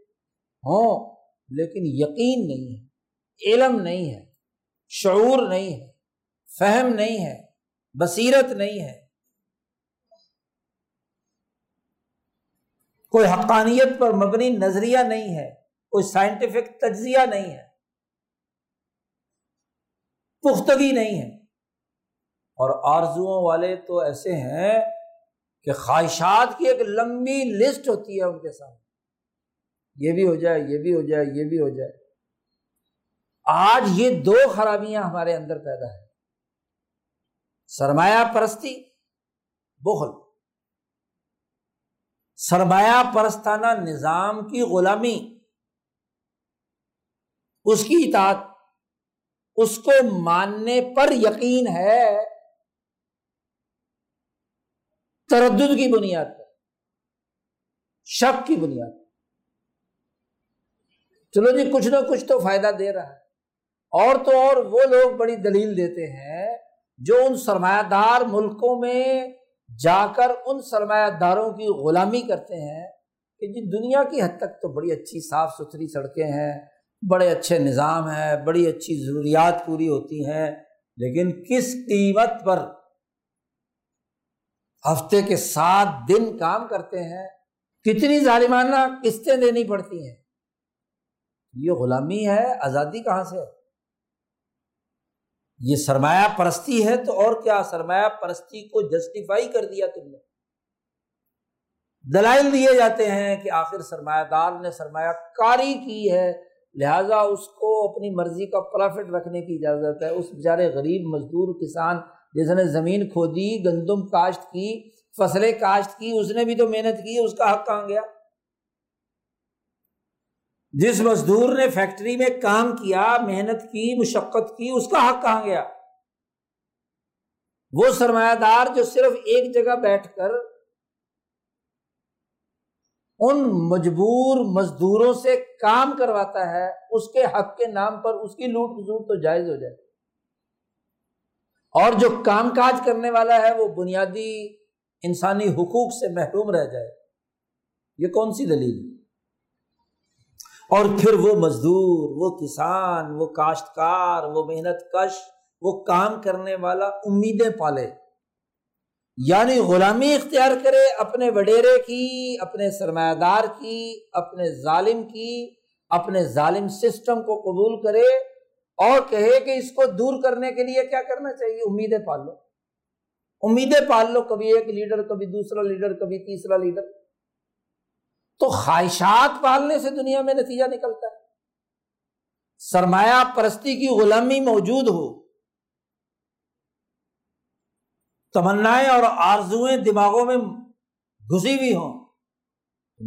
Speaker 1: ہوں، لیکن یقین نہیں ہے، علم نہیں ہے۔ شعور نہیں ہے، فہم نہیں ہے، بصیرت نہیں ہے۔ کوئی حقانیت پر مبنی نظریہ نہیں ہے، کوئی سائنٹیفک تجزیہ نہیں ہے۔ پختگی نہیں ہے۔ اور آرزوؤں والے تو ایسے ہیں کہ خواہشات کی ایک لمبی لسٹ ہوتی ہے ان کے سامنے۔ یہ بھی ہو جائے، یہ بھی ہو جائے، یہ بھی ہو جائے۔ آج یہ دو خرابیاں ہمارے اندر پیدا ہے سرمایہ پرستی، بخل۔ سرمایہ پرستانہ نظام کی غلامی۔ اس کی اطاعت، اس کو ماننے پر یقین ہے۔ تردد کی بنیاد پر، شک کی بنیاد چلو جی کچھ نہ کچھ تو فائدہ دے رہا ہے۔ اور تو اور وہ لوگ بڑی دلیل دیتے ہیں جو ان سرمایہ دار ملکوں میں جا کر ان سرمایہ داروں کی غلامی کرتے ہیں کہ جی دنیا کی حد تک تو بڑی اچھی صاف ستھری سڑکیں ہیں، بڑے اچھے نظام ہیں، بڑی اچھی ضروریات پوری ہوتی ہیں، لیکن کس قیمت پر ہفتے کے سات دن کام کرتے ہیں؟ کتنی ظالمانہ قسطیں دینی پڑتی ہیں؟ یہ غلامی ہے، آزادی کہاں سے یہ سرمایہ پرستی ہے تو اور کیا سرمایہ پرستی کو جسٹیفائی کر دیا تم نے؟ دلائل دیے جاتے ہیں کہ آخر سرمایہ دار نے سرمایہ کاری کی ہے، لہذا اس کو اپنی مرضی کا پرافٹ رکھنے کی اجازت ہے۔ اس بیچارے غریب، مزدور کسان جس نے زمین کھودی، گندم کاشت کی، فصلیں کاشت کی، اس نے بھی تو محنت کی، اس کا حق کہاں گیا؟ جس مزدور نے فیکٹری میں کام کیا، محنت کی، مشقت کی، اس کا حق کہاں گیا؟ وہ سرمایہ دار جو صرف ایک جگہ بیٹھ کر ان مجبور مزدوروں سے کام کرواتا ہے، اس کے حق کے نام پر اس کی لوٹ زوٹ تو جائز ہو جائے اور جو کام کاج کرنے والا ہے، وہ بنیادی انسانی حقوق سے محروم رہ جائے۔ یہ کون سی دلیل ہے؟ اور پھر وہ مزدور، وہ کسان، وہ کاشتکار، وہ محنت کش، وہ کام کرنے والا امیدیں پالے۔ یعنی غلامی اختیار کرے اپنے وڈیرے کی، اپنے سرمایہ دار کی، اپنے ظالم کی، اپنے ظالم سسٹم کو قبول کرے اور کہے کہ اس کو دور کرنے کے لیے کیا کرنا چاہیے؟ امیدیں پال لو۔ امیدیں پال لو، کبھی ایک لیڈر، کبھی دوسرا لیڈر، کبھی تیسرا لیڈر۔ تو خواہشات پالنے سے دنیا میں نتیجہ نکلتا ہے۔ سرمایہ پرستی کی غلامی موجود ہو تمنا اور آرزویں دماغوں میں گھسی ہوئی ہوں۔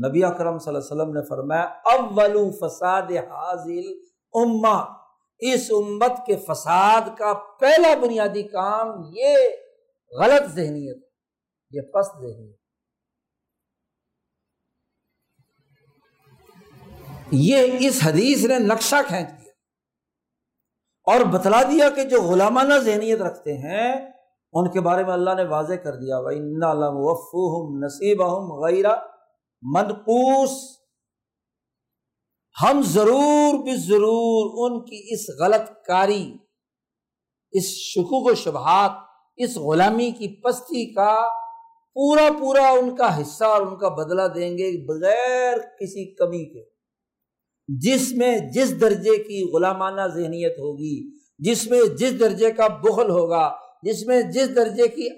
Speaker 1: نبی اکرم صلی اللہ علیہ وسلم نے فرمایا، اول فساد حاضل اما اس امت کے فساد کا پہلا بنیادی کام یہ غلط ذہنیت، یہ پست ذہنیت۔ یہ اس حدیث نے نقشہ کھینچ دیا۔ اور بتلا دیا کہ جو غلامانہ ذہنیت رکھتے ہیں، ان کے بارے میں اللہ نے واضح کر دیا۔ بھائی نصیب غیر منقوس ہم ضرور بھی ضرور ان کی اس غلط کاری، اس شکوک و شبہات، اس غلامی کی پستی کا پورا پورا ان کا حصہ اور ان کا بدلہ دیں گے بغیر کسی کمی کے۔ جس میں جس درجے کی غلامانہ ذہنیت ہوگی، جس میں جس درجے کا بخل ہوگا، جس میں جس درجے کی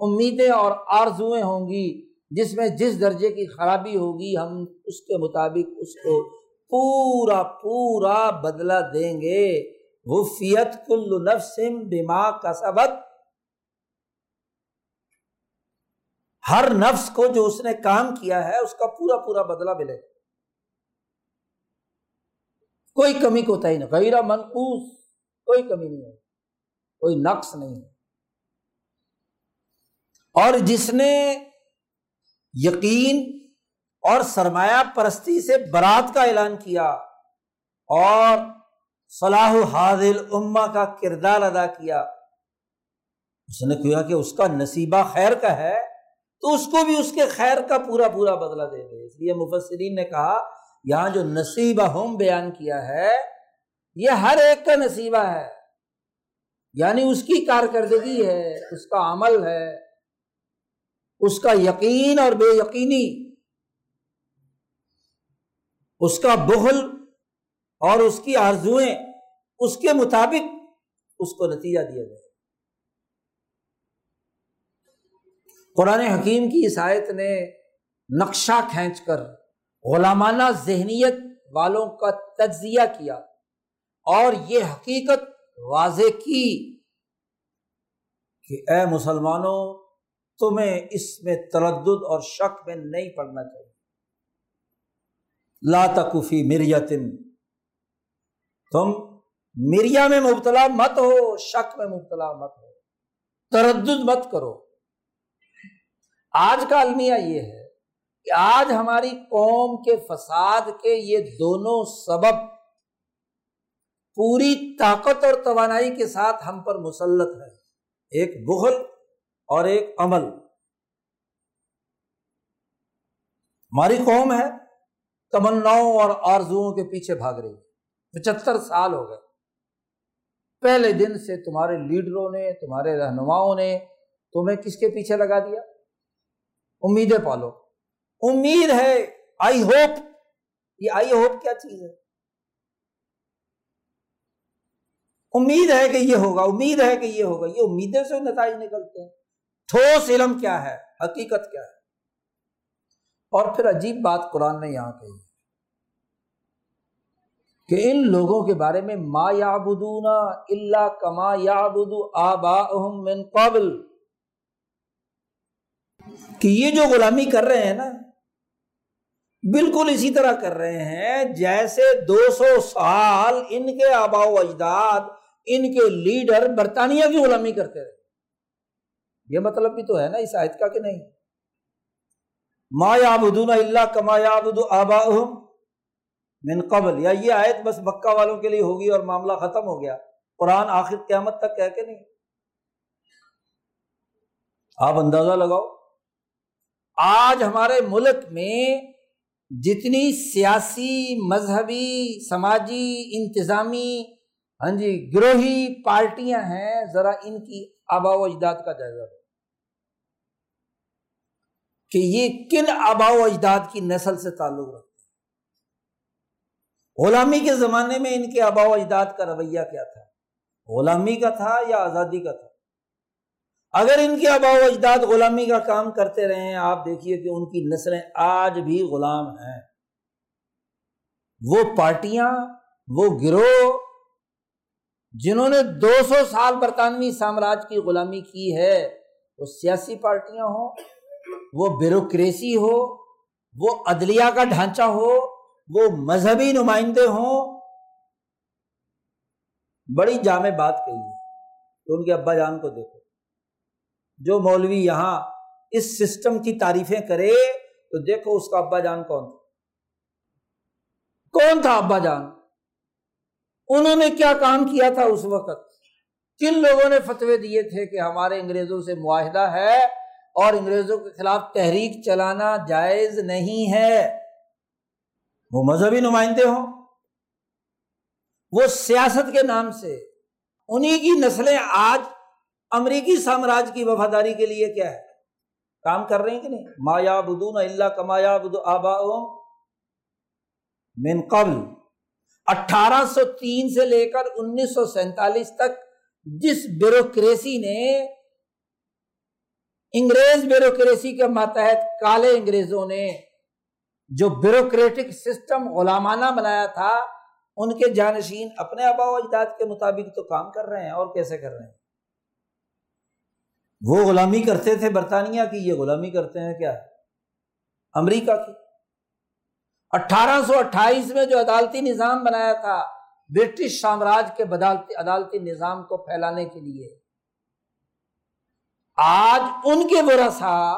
Speaker 1: امیدیں اور آرزویں ہوں گی، جس میں جس درجے کی خرابی ہوگی، ہم اس کے مطابق اس کو پورا پورا بدلا دیں گے۔ وہ فیت کل نفسم دماغ کا سبق ہر نفس کو جو اس نے کام کیا ہے، اس کا پورا پورا بدلا ملے گا۔ کوئی کمی کو تعین غیر منقوص کوئی کمی نہیں ہے کوئی نقص نہیں ہے اور جس نے یقین اور سرمایہ پرستی سے برات کا اعلان کیا اور صلاح حاضل اما کا کردار ادا کیا اس نے کہا کہ اس کا نصیبہ خیر کا ہے تو اس کو بھی اس کے خیر کا پورا پورا بدلا دے گے اس لیے مفسرین نے کہا یہاں جو نصیبہ ہم بیان کیا ہے، یہ ہر ایک کا نصیبہ ہے۔ یعنی اس کی کارکردگی ہے، اس کا عمل ہے، اس کا یقین اور بے یقینی، اس کا بغل اور اس کی آرزوئیں، اس کے مطابق اس کو نتیجہ دیا گیا۔ قرآن حکیم کی عیسائیت نے نقشہ کھینچ کر غلامانہ ذہنیت والوں کا تجزیہ کیا اور یہ حقیقت واضح کی کہ اے مسلمانوں، تمہیں اس میں تردد اور شک میں نہیں پڑنا چاہیے۔ لا تکفی مریتن۔ تم مریا میں مبتلا مت ہو، شک میں مبتلا مت ہو۔ تردد مت کرو۔ آج کا المیہ یہ ہے کہ آج ہماری قوم کے فساد کے یہ دونوں سبب پوری طاقت اور توانائی کے ساتھ ہم پر مسلط ہے۔ ایک بغل اور ایک عمل۔ ہماری قوم ہے، تمناؤں اور آرزوؤں کے پیچھے بھاگ رہی ہے۔ پچہتر سال ہو گئے۔ پہلے دن سے تمہارے لیڈروں نے، تمہارے رہنماؤں نے تمہیں کس کے پیچھے لگا دیا؟ امیدیں پالو۔ امید ہے آئی ہوپ یہ آئی ہوپ کیا چیز ہے؟ امید ہے کہ یہ ہوگا، امید ہے کہ یہ ہوگا، یہ امیدیں سے نتائج نکلتے ہیں۔ ٹھوس علم کیا ہے؟ حقیقت کیا ہے؟ اور پھر عجیب بات قرآن نے یہاں کہی کہ ان لوگوں کے بارے میں ما یا بدونا اللہ کما یا بدو آبا من قابل کہ یہ جو غلامی کر رہے ہیں نا بالکل اسی طرح کر رہے ہیں، جیسے دو سو سال ان کے آبا و اجداد، ان کے لیڈر برطانیہ کی غلامی کرتے رہے۔ یہ مطلب بھی تو ہے نا اس آیت کا کہ نہیں؟ ما یا بدون اللہ کما یا بدو آبا من قبل۔ یا یہ آیت بس مکہ والوں کے لیے ہوگی اور معاملہ ختم ہو گیا۔ قرآن آخر قیامت تک کہہ کے نہیں؟ آپ اندازہ لگاؤ۔ آج ہمارے ملک میں جتنی سیاسی، مذہبی، سماجی، انتظامی ہاں جی گروہی پارٹیاں ہیں، ذرا ان کی آبا و اجداد کا جائزہ لو کہ یہ کن آبا و اجداد کی نسل سے تعلق رکھتے ہیں؟ غلامی کے زمانے میں ان کے آبا و اجداد کا رویہ کیا تھا؟ غلامی کا تھا یا آزادی کا تھا؟ اگر ان کے آبا و اجداد غلامی کا کام کرتے رہے ہیں، آپ دیکھیے کہ ان کی نسلیں آج بھی غلام ہیں۔ وہ پارٹیاں، وہ گروہ جنہوں نے دو سو سال برطانوی سامراج کی غلامی کی ہے، وہ سیاسی پارٹیاں ہوں، وہ بیوروکریسی ہو، وہ عدلیہ کا ڈھانچہ ہو، وہ مذہبی نمائندے ہوں۔ بڑی جامع بات کہی ہے۔ تو ان کے ابا جان کو دیکھو۔ جو مولوی یہاں اس سسٹم کی تعریفیں کرے تو دیکھو اس کا ابا جان کون تھا۔ کون تھا ابا جان؟ انہوں نے کیا کام کیا تھا اس وقت؟ کن لوگوں نے فتوے دیے تھے کہ ہمارے انگریزوں سے معاہدہ ہے اور انگریزوں کے خلاف تحریک چلانا جائز نہیں ہے؟ وہ مذہبی نمائندے ہوں۔ وہ سیاست کے نام سے انہیں کی نسلیں آج امریکی سامراج کی وفاداری کے لیے کیا ہے؟ کام کر رہے ہیں کہ نہیں؟ ما یا بدون اللہ کمایا بدو آبا من قبل۔ اٹھارہ سو تین سے لے کر انیس سو سینتالیس تک جس بیوروکریسی نے انگریز بیوروکریسی کے ماتحت کالے انگریزوں نے جو بیوروکریٹک سسٹم غلامانہ بنایا تھا، ان کے جانشین اپنے آبا و اجداد کے مطابق تو کام کر رہے ہیں، اور کیسے کر رہے ہیں؟ وہ غلامی کرتے تھے برطانیہ کی، یہ غلامی کرتے ہیں کیا؟ امریکہ کی۔ اٹھارہ سو اٹھائیس میں جو عدالتی نظام بنایا تھا، برٹش سامراج کے بدالتی عدالتی نظام کو پھیلانے کے لیے۔ آج ان کے برسا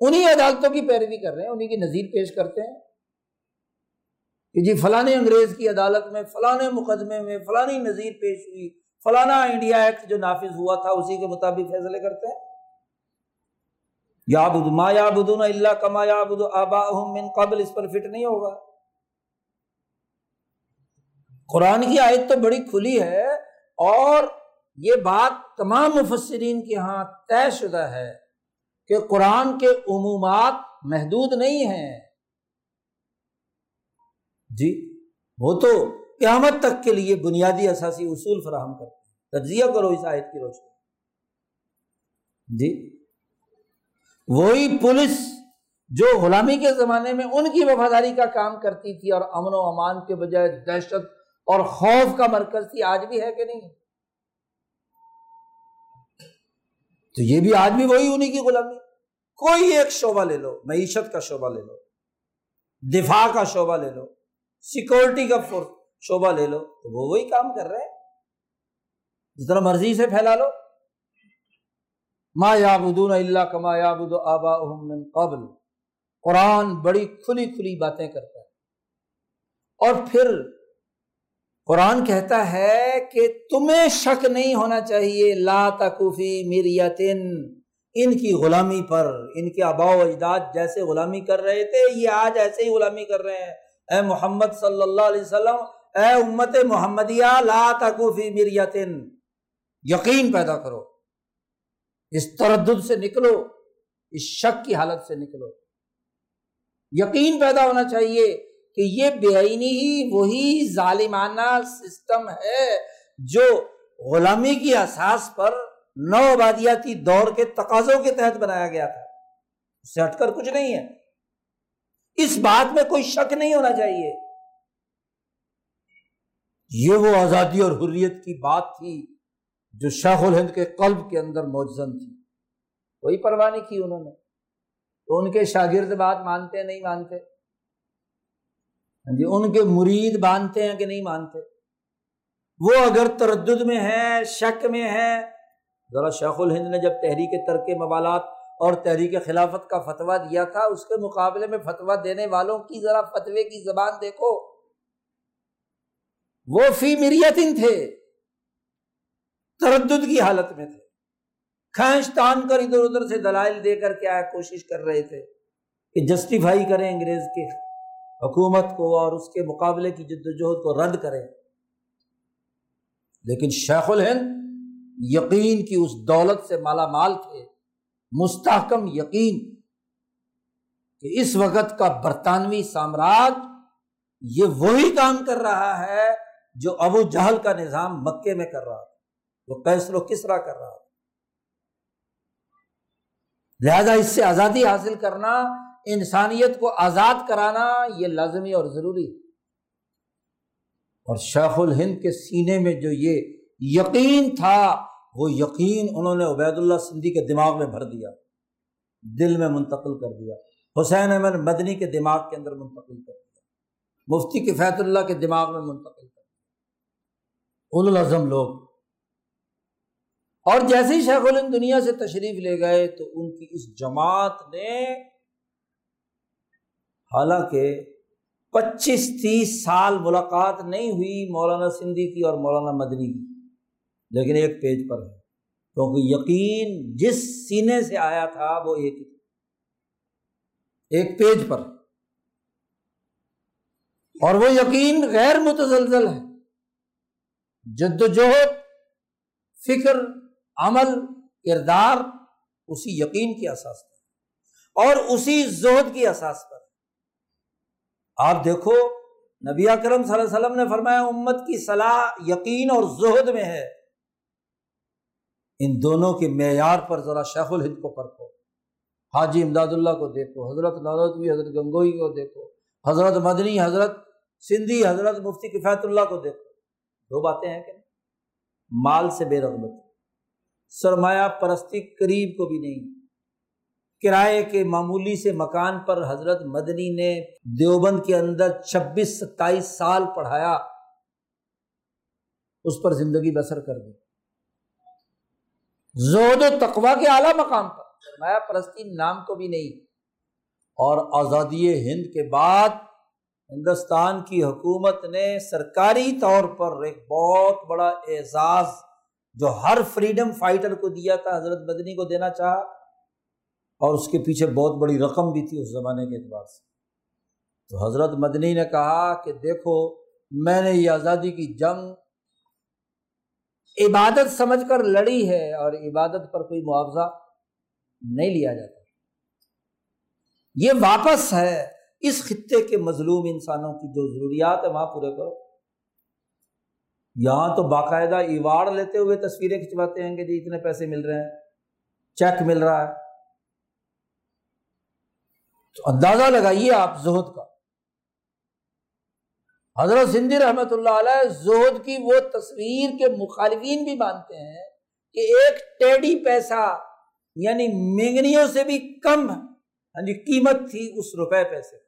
Speaker 1: انہیں عدالتوں کی پیروی کر رہے ہیں انہیں کی نظیر پیش کرتے ہیں کہ جی فلاں انگریز کی عدالت میں، فلاں مقدمے میں فلانی نظیر پیش ہوئی۔ فلانا انڈیا ایکٹ جو نافذ ہوا تھا، اسی کے مطابق فیصلے کرتے ہیں۔ یا ما یا بدون اللہ کما یا بدو آبا من قبل، اس پر فٹ نہیں ہوگا۔ قرآن کی آیت تو بڑی کھلی ہے اور یہ بات تمام مفسرین کے یہاں طے شدہ ہے کہ قرآن کے عمومات محدود نہیں ہیں۔ جی وہ تو قیامت تک کے لیے بنیادی اثاثی اصول فراہم کرتے ہیں۔ تجزیہ کرو اس آیت کی روشنی۔ جی۔ وہی پولیس جو غلامی کے زمانے میں ان کی وفاداری کا کام کرتی تھی اور امن و امان کے بجائے دہشت اور خوف کا مرکز تھی، آج بھی ہے کہ نہیں؟ تو یہ بھی آج بھی وہی انہیں کی غلامی۔ کوئی ایک شعبہ لے لو، معیشت کا شعبہ لے لو، دفاع کا شعبہ لے لو سیکورٹی کا فورس شعبہ لے لو، تو وہ وہی کام کر رہے جتنا مرضی سے پھیلا لو۔ ما یا بدون اللہ کما یا آبا من قبل۔ قرآن بڑی کھلی کھلی باتیں کرتا ہے۔ اور پھر قرآن کہتا ہے کہ تمہیں شک نہیں ہونا چاہیے۔ لا تکوفی میریتن ان کی غلامی پر، ان کے آبا و اجداد جیسے غلامی کر رہے تھے، یہ آج ایسے ہی غلامی کر رہے ہیں۔ اے محمد صلی اللہ علیہ وسلم اے امت محمدیہ، لا تکوفی میریتن یقین پیدا کرو۔ اس تردد سے نکلو، اس شک کی حالت سے نکلو۔ یقین پیدا ہونا چاہیے کہ یہ بے آئینی ہی وہی ظالمانہ سسٹم ہے جو غلامی کی احساس پر نو آبادیاتی دور کے تقاضوں کے تحت بنایا گیا تھا۔ اس سے ہٹ کر کچھ نہیں ہے۔ اس بات میں کوئی شک نہیں ہونا چاہیے۔ یہ وہ آزادی اور حریت کی بات تھی جو شاہ الہند کے قلب کے اندر موجزن تھی۔ کوئی پرواہ نہیں کی انہوں نے۔ تو ان کے شاگرد بات مانتے ہیں، نہیں مانتے؟ ہاں جی ان کے مرید مانتے ہیں کہ نہیں مانتے؟ وہ اگر تردد میں ہے شک میں ہے ذرا شیخ الہند نے جب تحریک ترک موالات اور تحریک خلافت کا فتویٰ دیا تھا، اس کے مقابلے میں فتویٰ دینے والوں کی ذرا فتوے کی زبان دیکھو۔ وہ فی مریتن تھے۔ تردد کی حالت میں تھے۔ کھینچ تان کر ادھر ادھر سے دلائل دے کر کیا کوشش کر رہے تھے کہ جسٹیفائی کریں انگریز کے حکومت کو اور اس کے مقابلے کی جد وجہد کو رد کریں۔ لیکن شیخ الہند یقین کی اس دولت سے مالا مال تھے۔ مستحکم یقین کہ اس وقت کا برطانوی سامراج یہ وہی کام کر رہا ہے جو ابو جہل کا نظام مکے میں کر رہا تھا، وہ کیسر و کس طرح کر رہا تھا۔ لہذا اس سے آزادی حاصل کرنا، انسانیت کو آزاد کرانا، یہ لازمی اور ضروری اور شیخ الہند کے سینے میں جو یہ یقین تھا، وہ یقین انہوں نے عبید اللہ سندھی کے دماغ میں بھر دیا، دل میں منتقل کر دیا۔ حسین احمد مدنی کے دماغ کے اندر منتقل کر دیا۔ مفتی کفیت اللہ کے دماغ میں منتقل کر دیا لوگ۔ اور جیسے ہی شیخ الہند دنیا سے تشریف لے گئے تو ان کی اس جماعت نے حالانکہ پچیس تیس سال ملاقات نہیں ہوئی مولانا سندھی کی اور مولانا مدنی کی، لیکن ایک پیج پر ہے۔ کیونکہ یقین جس سینے سے آیا تھا وہ ایک ہی ایک پیج پر۔ اور وہ یقین غیر متزلزل ہے۔ جد جدوجہد فکر، عمل، کردار، اسی یقین کی اساس پر، اور اسی زہد کی اساس پر۔ آپ دیکھو، نبی اکرم صلی اللہ علیہ وسلم نے فرمایا، امت کی صلاح یقین اور زہد میں ہے۔ ان دونوں کے معیار پر ذرا شیخ الہند کو پرکھو۔ حاجی امداد اللہ کو دیکھو، حضرت نالوی حضرت گنگوئی کو دیکھو، حضرت مدنی، حضرت سندھی، حضرت مفتی کفایت اللہ کو دیکھو۔ دو باتیں ہیں کہ مال سے بے رغبت، سرمایہ پرستی قریب کو بھی نہیں، کرائے کے معمولی سے مکان پر حضرت مدنی نے دیوبند کے اندر چھبیس ستائیس سال پڑھایا، اس پر زندگی بسر کر دی۔ زود و تقوا کے اعلیٰ مقام پر، سرمایہ پرستی نام کو بھی نہیں، اور آزادی ہند کے بعد ہندوستان کی حکومت نے سرکاری طور پر ایک بہت بڑا اعزاز جو ہر فریڈم فائٹر کو دیا تھا، حضرت مدنی کو دینا چاہا، اور اس کے پیچھے بہت بڑی رقم بھی تھی اس زمانے کے اعتبار سے۔ تو حضرت مدنی نے کہا کہ دیکھو، میں نے یہ آزادی کی جنگ عبادت سمجھ کر لڑی ہے اور عبادت پر کوئی معاوضہ نہیں لیا جاتا۔ یہ واپس ہے۔ اس خطے کے مظلوم انسانوں کی جو ضروریات ہے وہاں پورے کرو۔ یہاں تو باقاعدہ ایوارڈ لیتے ہوئے تصویریں کھنچواتے ہیں کہ جی اتنے پیسے مل رہے ہیں، چیک مل رہا ہے۔ تو اندازہ لگائیے آپ زہد کا۔ حضرت سندھی رحمت اللہ علیہ زہد کی وہ تصویر کے مخالفین بھی مانتے ہیں کہ ایک ٹیڈی پیسہ یعنی مینگنیوں سے بھی کم یعنی قیمت تھی اس روپے پیسے۔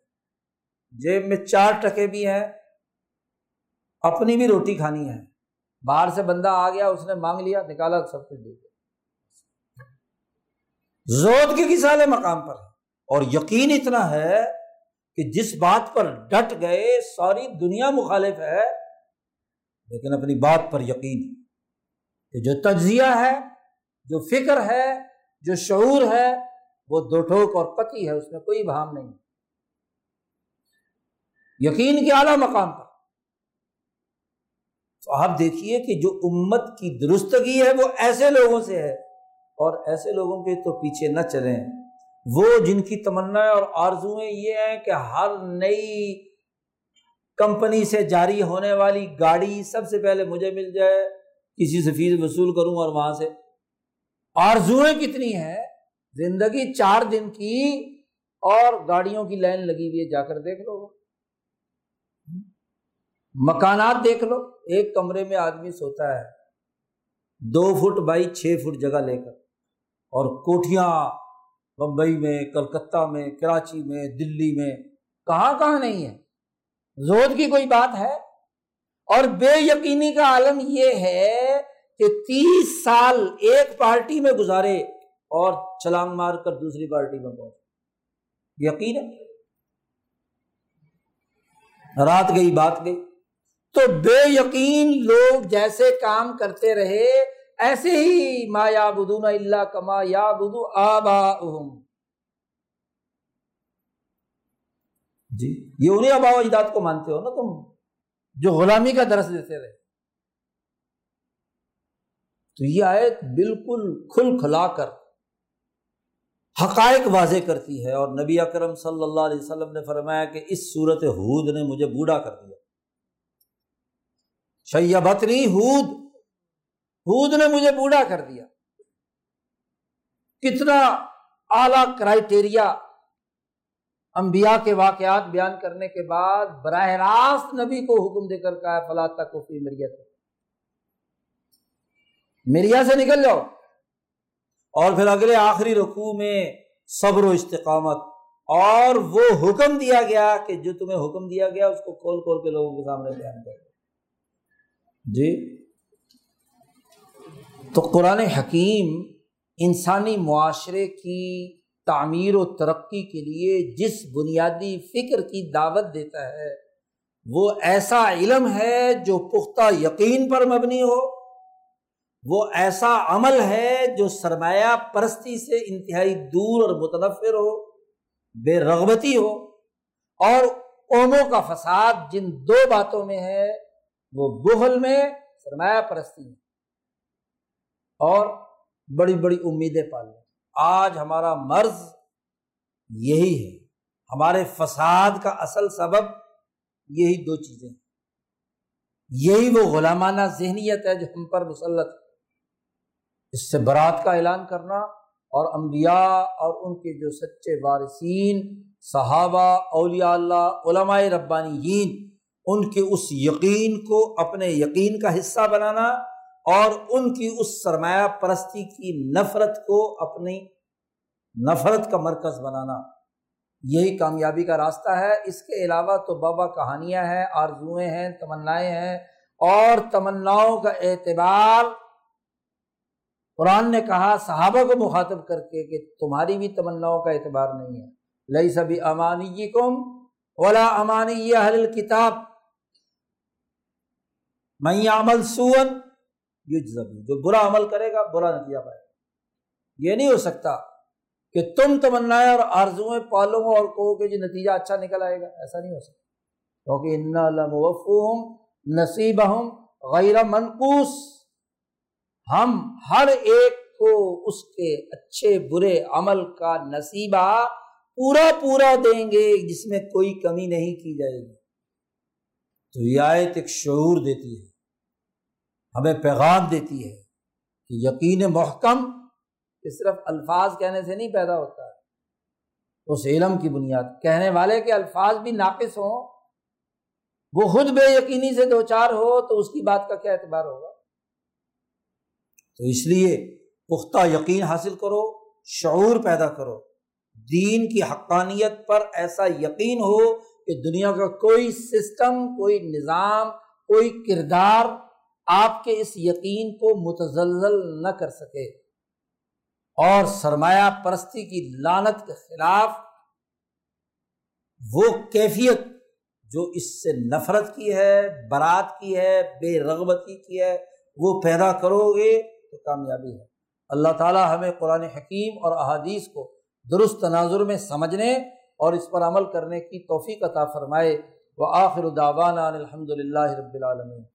Speaker 1: جیب میں چار ٹکے بھی ہیں، اپنی بھی روٹی کھانی ہے۔ باہر سے بندہ آ گیا، اس نے مانگ لیا، نکالا، سب کچھ دے دیا۔ زود کے کسالے مقام پر ہے۔ اور یقین اتنا ہے کہ جس بات پر ڈٹ گئے، ساری دنیا مخالف ہے، لیکن اپنی بات پر یقین کہ جو تجزیہ ہے، جو فکر ہے، جو شعور ہے، وہ دو ٹھوک اور پتی ہے، اس میں کوئی بہام نہیں۔ یقین کے اعلیٰ مقام پر۔ تو آپ دیکھیے کہ جو امت کی درستگی ہے وہ ایسے لوگوں سے ہے اور ایسے لوگوں کے تو پیچھے نہ چلیں۔ وہ جن کی تمنا اور آرزویں یہ ہیں کہ ہر نئی کمپنی سے جاری ہونے والی گاڑی سب سے پہلے مجھے مل جائے، کسی سے فیس وصول کروں اور وہاں سے۔ آرزویں کتنی ہیں؟ زندگی چار دن کی اور گاڑیوں کی لائن لگی ہوئی ہے، جا کر دیکھ لو۔ مکانات دیکھ لو، ایک کمرے میں آدمی سوتا ہے، دو فٹ بائی چھ فٹ جگہ لے کر، اور کوٹیاں بمبئی میں، کلکتہ میں، کراچی میں، دلی میں، کہاں کہاں نہیں ہے۔ زود کی کوئی بات ہے؟ اور بے یقینی کا عالم یہ ہے کہ تیس سال ایک پارٹی میں گزارے اور چھلانگ مار کر دوسری پارٹی میں پہنچے۔ یقین ہے؟ رات گئی، بات گئی۔ تو بے یقین لوگ جیسے کام کرتے رہے، ایسے ہی ما یا بدون اللہ کما یا بدو آبا جی یہ انہیں آبا اجداد کو مانتے ہو نا تم؟ جو غلامی کا درس دیتے رہے۔ تو یہ آیت بالکل کھل کھلا کر حقائق واضح کرتی ہے اور نبی اکرم صلی اللہ علیہ وسلم نے فرمایا کہ اس صورت حود نے مجھے بوڑھا کر دیا۔ شیبتنی ہود۔ ہود نے مجھے بوڑھا کر دیا۔ کتنا اعلی کرائٹیریا انبیاء کے واقعات بیان کرنے کے بعد براہ راست نبی کو حکم دے کر کہا فلا تک مریت مریا سے نکل جاؤ۔ اور پھر اگلے آخری رقو میں صبر و استقامت۔ اور وہ حکم دیا گیا کہ جو تمہیں حکم دیا گیا، اس کو کھول کھول کے لوگوں کے سامنے بیان کر جی؟ تو قرآن حکیم انسانی معاشرے کی تعمیر و ترقی کے لیے جس بنیادی فکر کی دعوت دیتا ہے، وہ ایسا علم ہے جو پختہ یقین پر مبنی ہو، وہ ایسا عمل ہے جو سرمایہ پرستی سے انتہائی دور اور متنفر ہو، بے رغبتی ہو، اور قوموں کا فساد جن دو باتوں میں ہے وہ بہل میں سرمایہ پرستی میں اور بڑی بڑی امیدیں پالنے آج ہمارا مرض یہی ہے۔ ہمارے فساد کا اصل سبب یہی دو چیزیں ہیں۔ یہی وہ غلامانہ ذہنیت ہے جو ہم پر مسلط اس سے برات کا اعلان کرنا اور انبیاء اور ان کے جو سچے وارثین، صحابہ، اولیاء اللہ، علماء ربانیین ان کے اس یقین کو اپنے یقین کا حصہ بنانا اور ان کی اس سرمایہ پرستی کی نفرت کو اپنی نفرت کا مرکز بنانا۔ یہی کامیابی کا راستہ ہے۔ اس کے علاوہ تو بابا کہانیاں ہیں، آرزوئیں ہیں، تمنائیں ہیں اور تمناؤں کا اعتبار قرآن نے کہا، صحابہ کو مخاطب کر کے کہ تمہاری بھی تمناؤں کا اعتبار نہیں ہے۔ لئی سبھی امانی کم اولا امانی حل کتاب میں عمل سون جو برا عمل کرے گا، برا نتیجہ پائے گا. یہ نہیں ہو سکتا کہ تم تمنا اور آرزویں پالو اور کہو کہ جی نتیجہ اچھا نکل آئے گا. ایسا نہیں ہو سکتا. کیونکہ ان نصیب ہوں غیر منقوس ہم ہر ایک کو اس کے اچھے برے عمل کا نصیبہ پورا پورا دیں گے جس میں کوئی کمی نہیں کی جائے گی. تو یہ آیت ایک شعور دیتی ہے. ہمیں پیغام دیتی ہے کہ یقین محکم کہ صرف الفاظ کہنے سے نہیں پیدا ہوتا ہے۔ اس علم کی بنیاد، کہنے والے کے الفاظ بھی ناقص ہوں۔ وہ خود بے یقینی سے دو چار ہو تو اس کی بات کا کیا اعتبار ہوگا؟ تو اس لیے پختہ یقین حاصل کرو، شعور پیدا کرو۔ دین کی حقانیت پر ایسا یقین ہو کہ دنیا کا کوئی سسٹم، کوئی نظام، کوئی کردار آپ کے اس یقین کو متزلزل نہ کر سکے۔ اور سرمایہ پرستی کی لانت کے خلاف وہ کیفیت جو اس سے نفرت کی ہے، برات کی ہے، بے رغبتی کی ہے، وہ پیدا کرو گے تو کامیابی ہے۔ اللہ تعالیٰ ہمیں قرآن حکیم اور احادیث کو درست تناظر میں سمجھنے اور اس پر عمل کرنے کی توفیق عطا فرمائے۔ وہ آخر الداوانہ الحمد للہ رب العالمین۔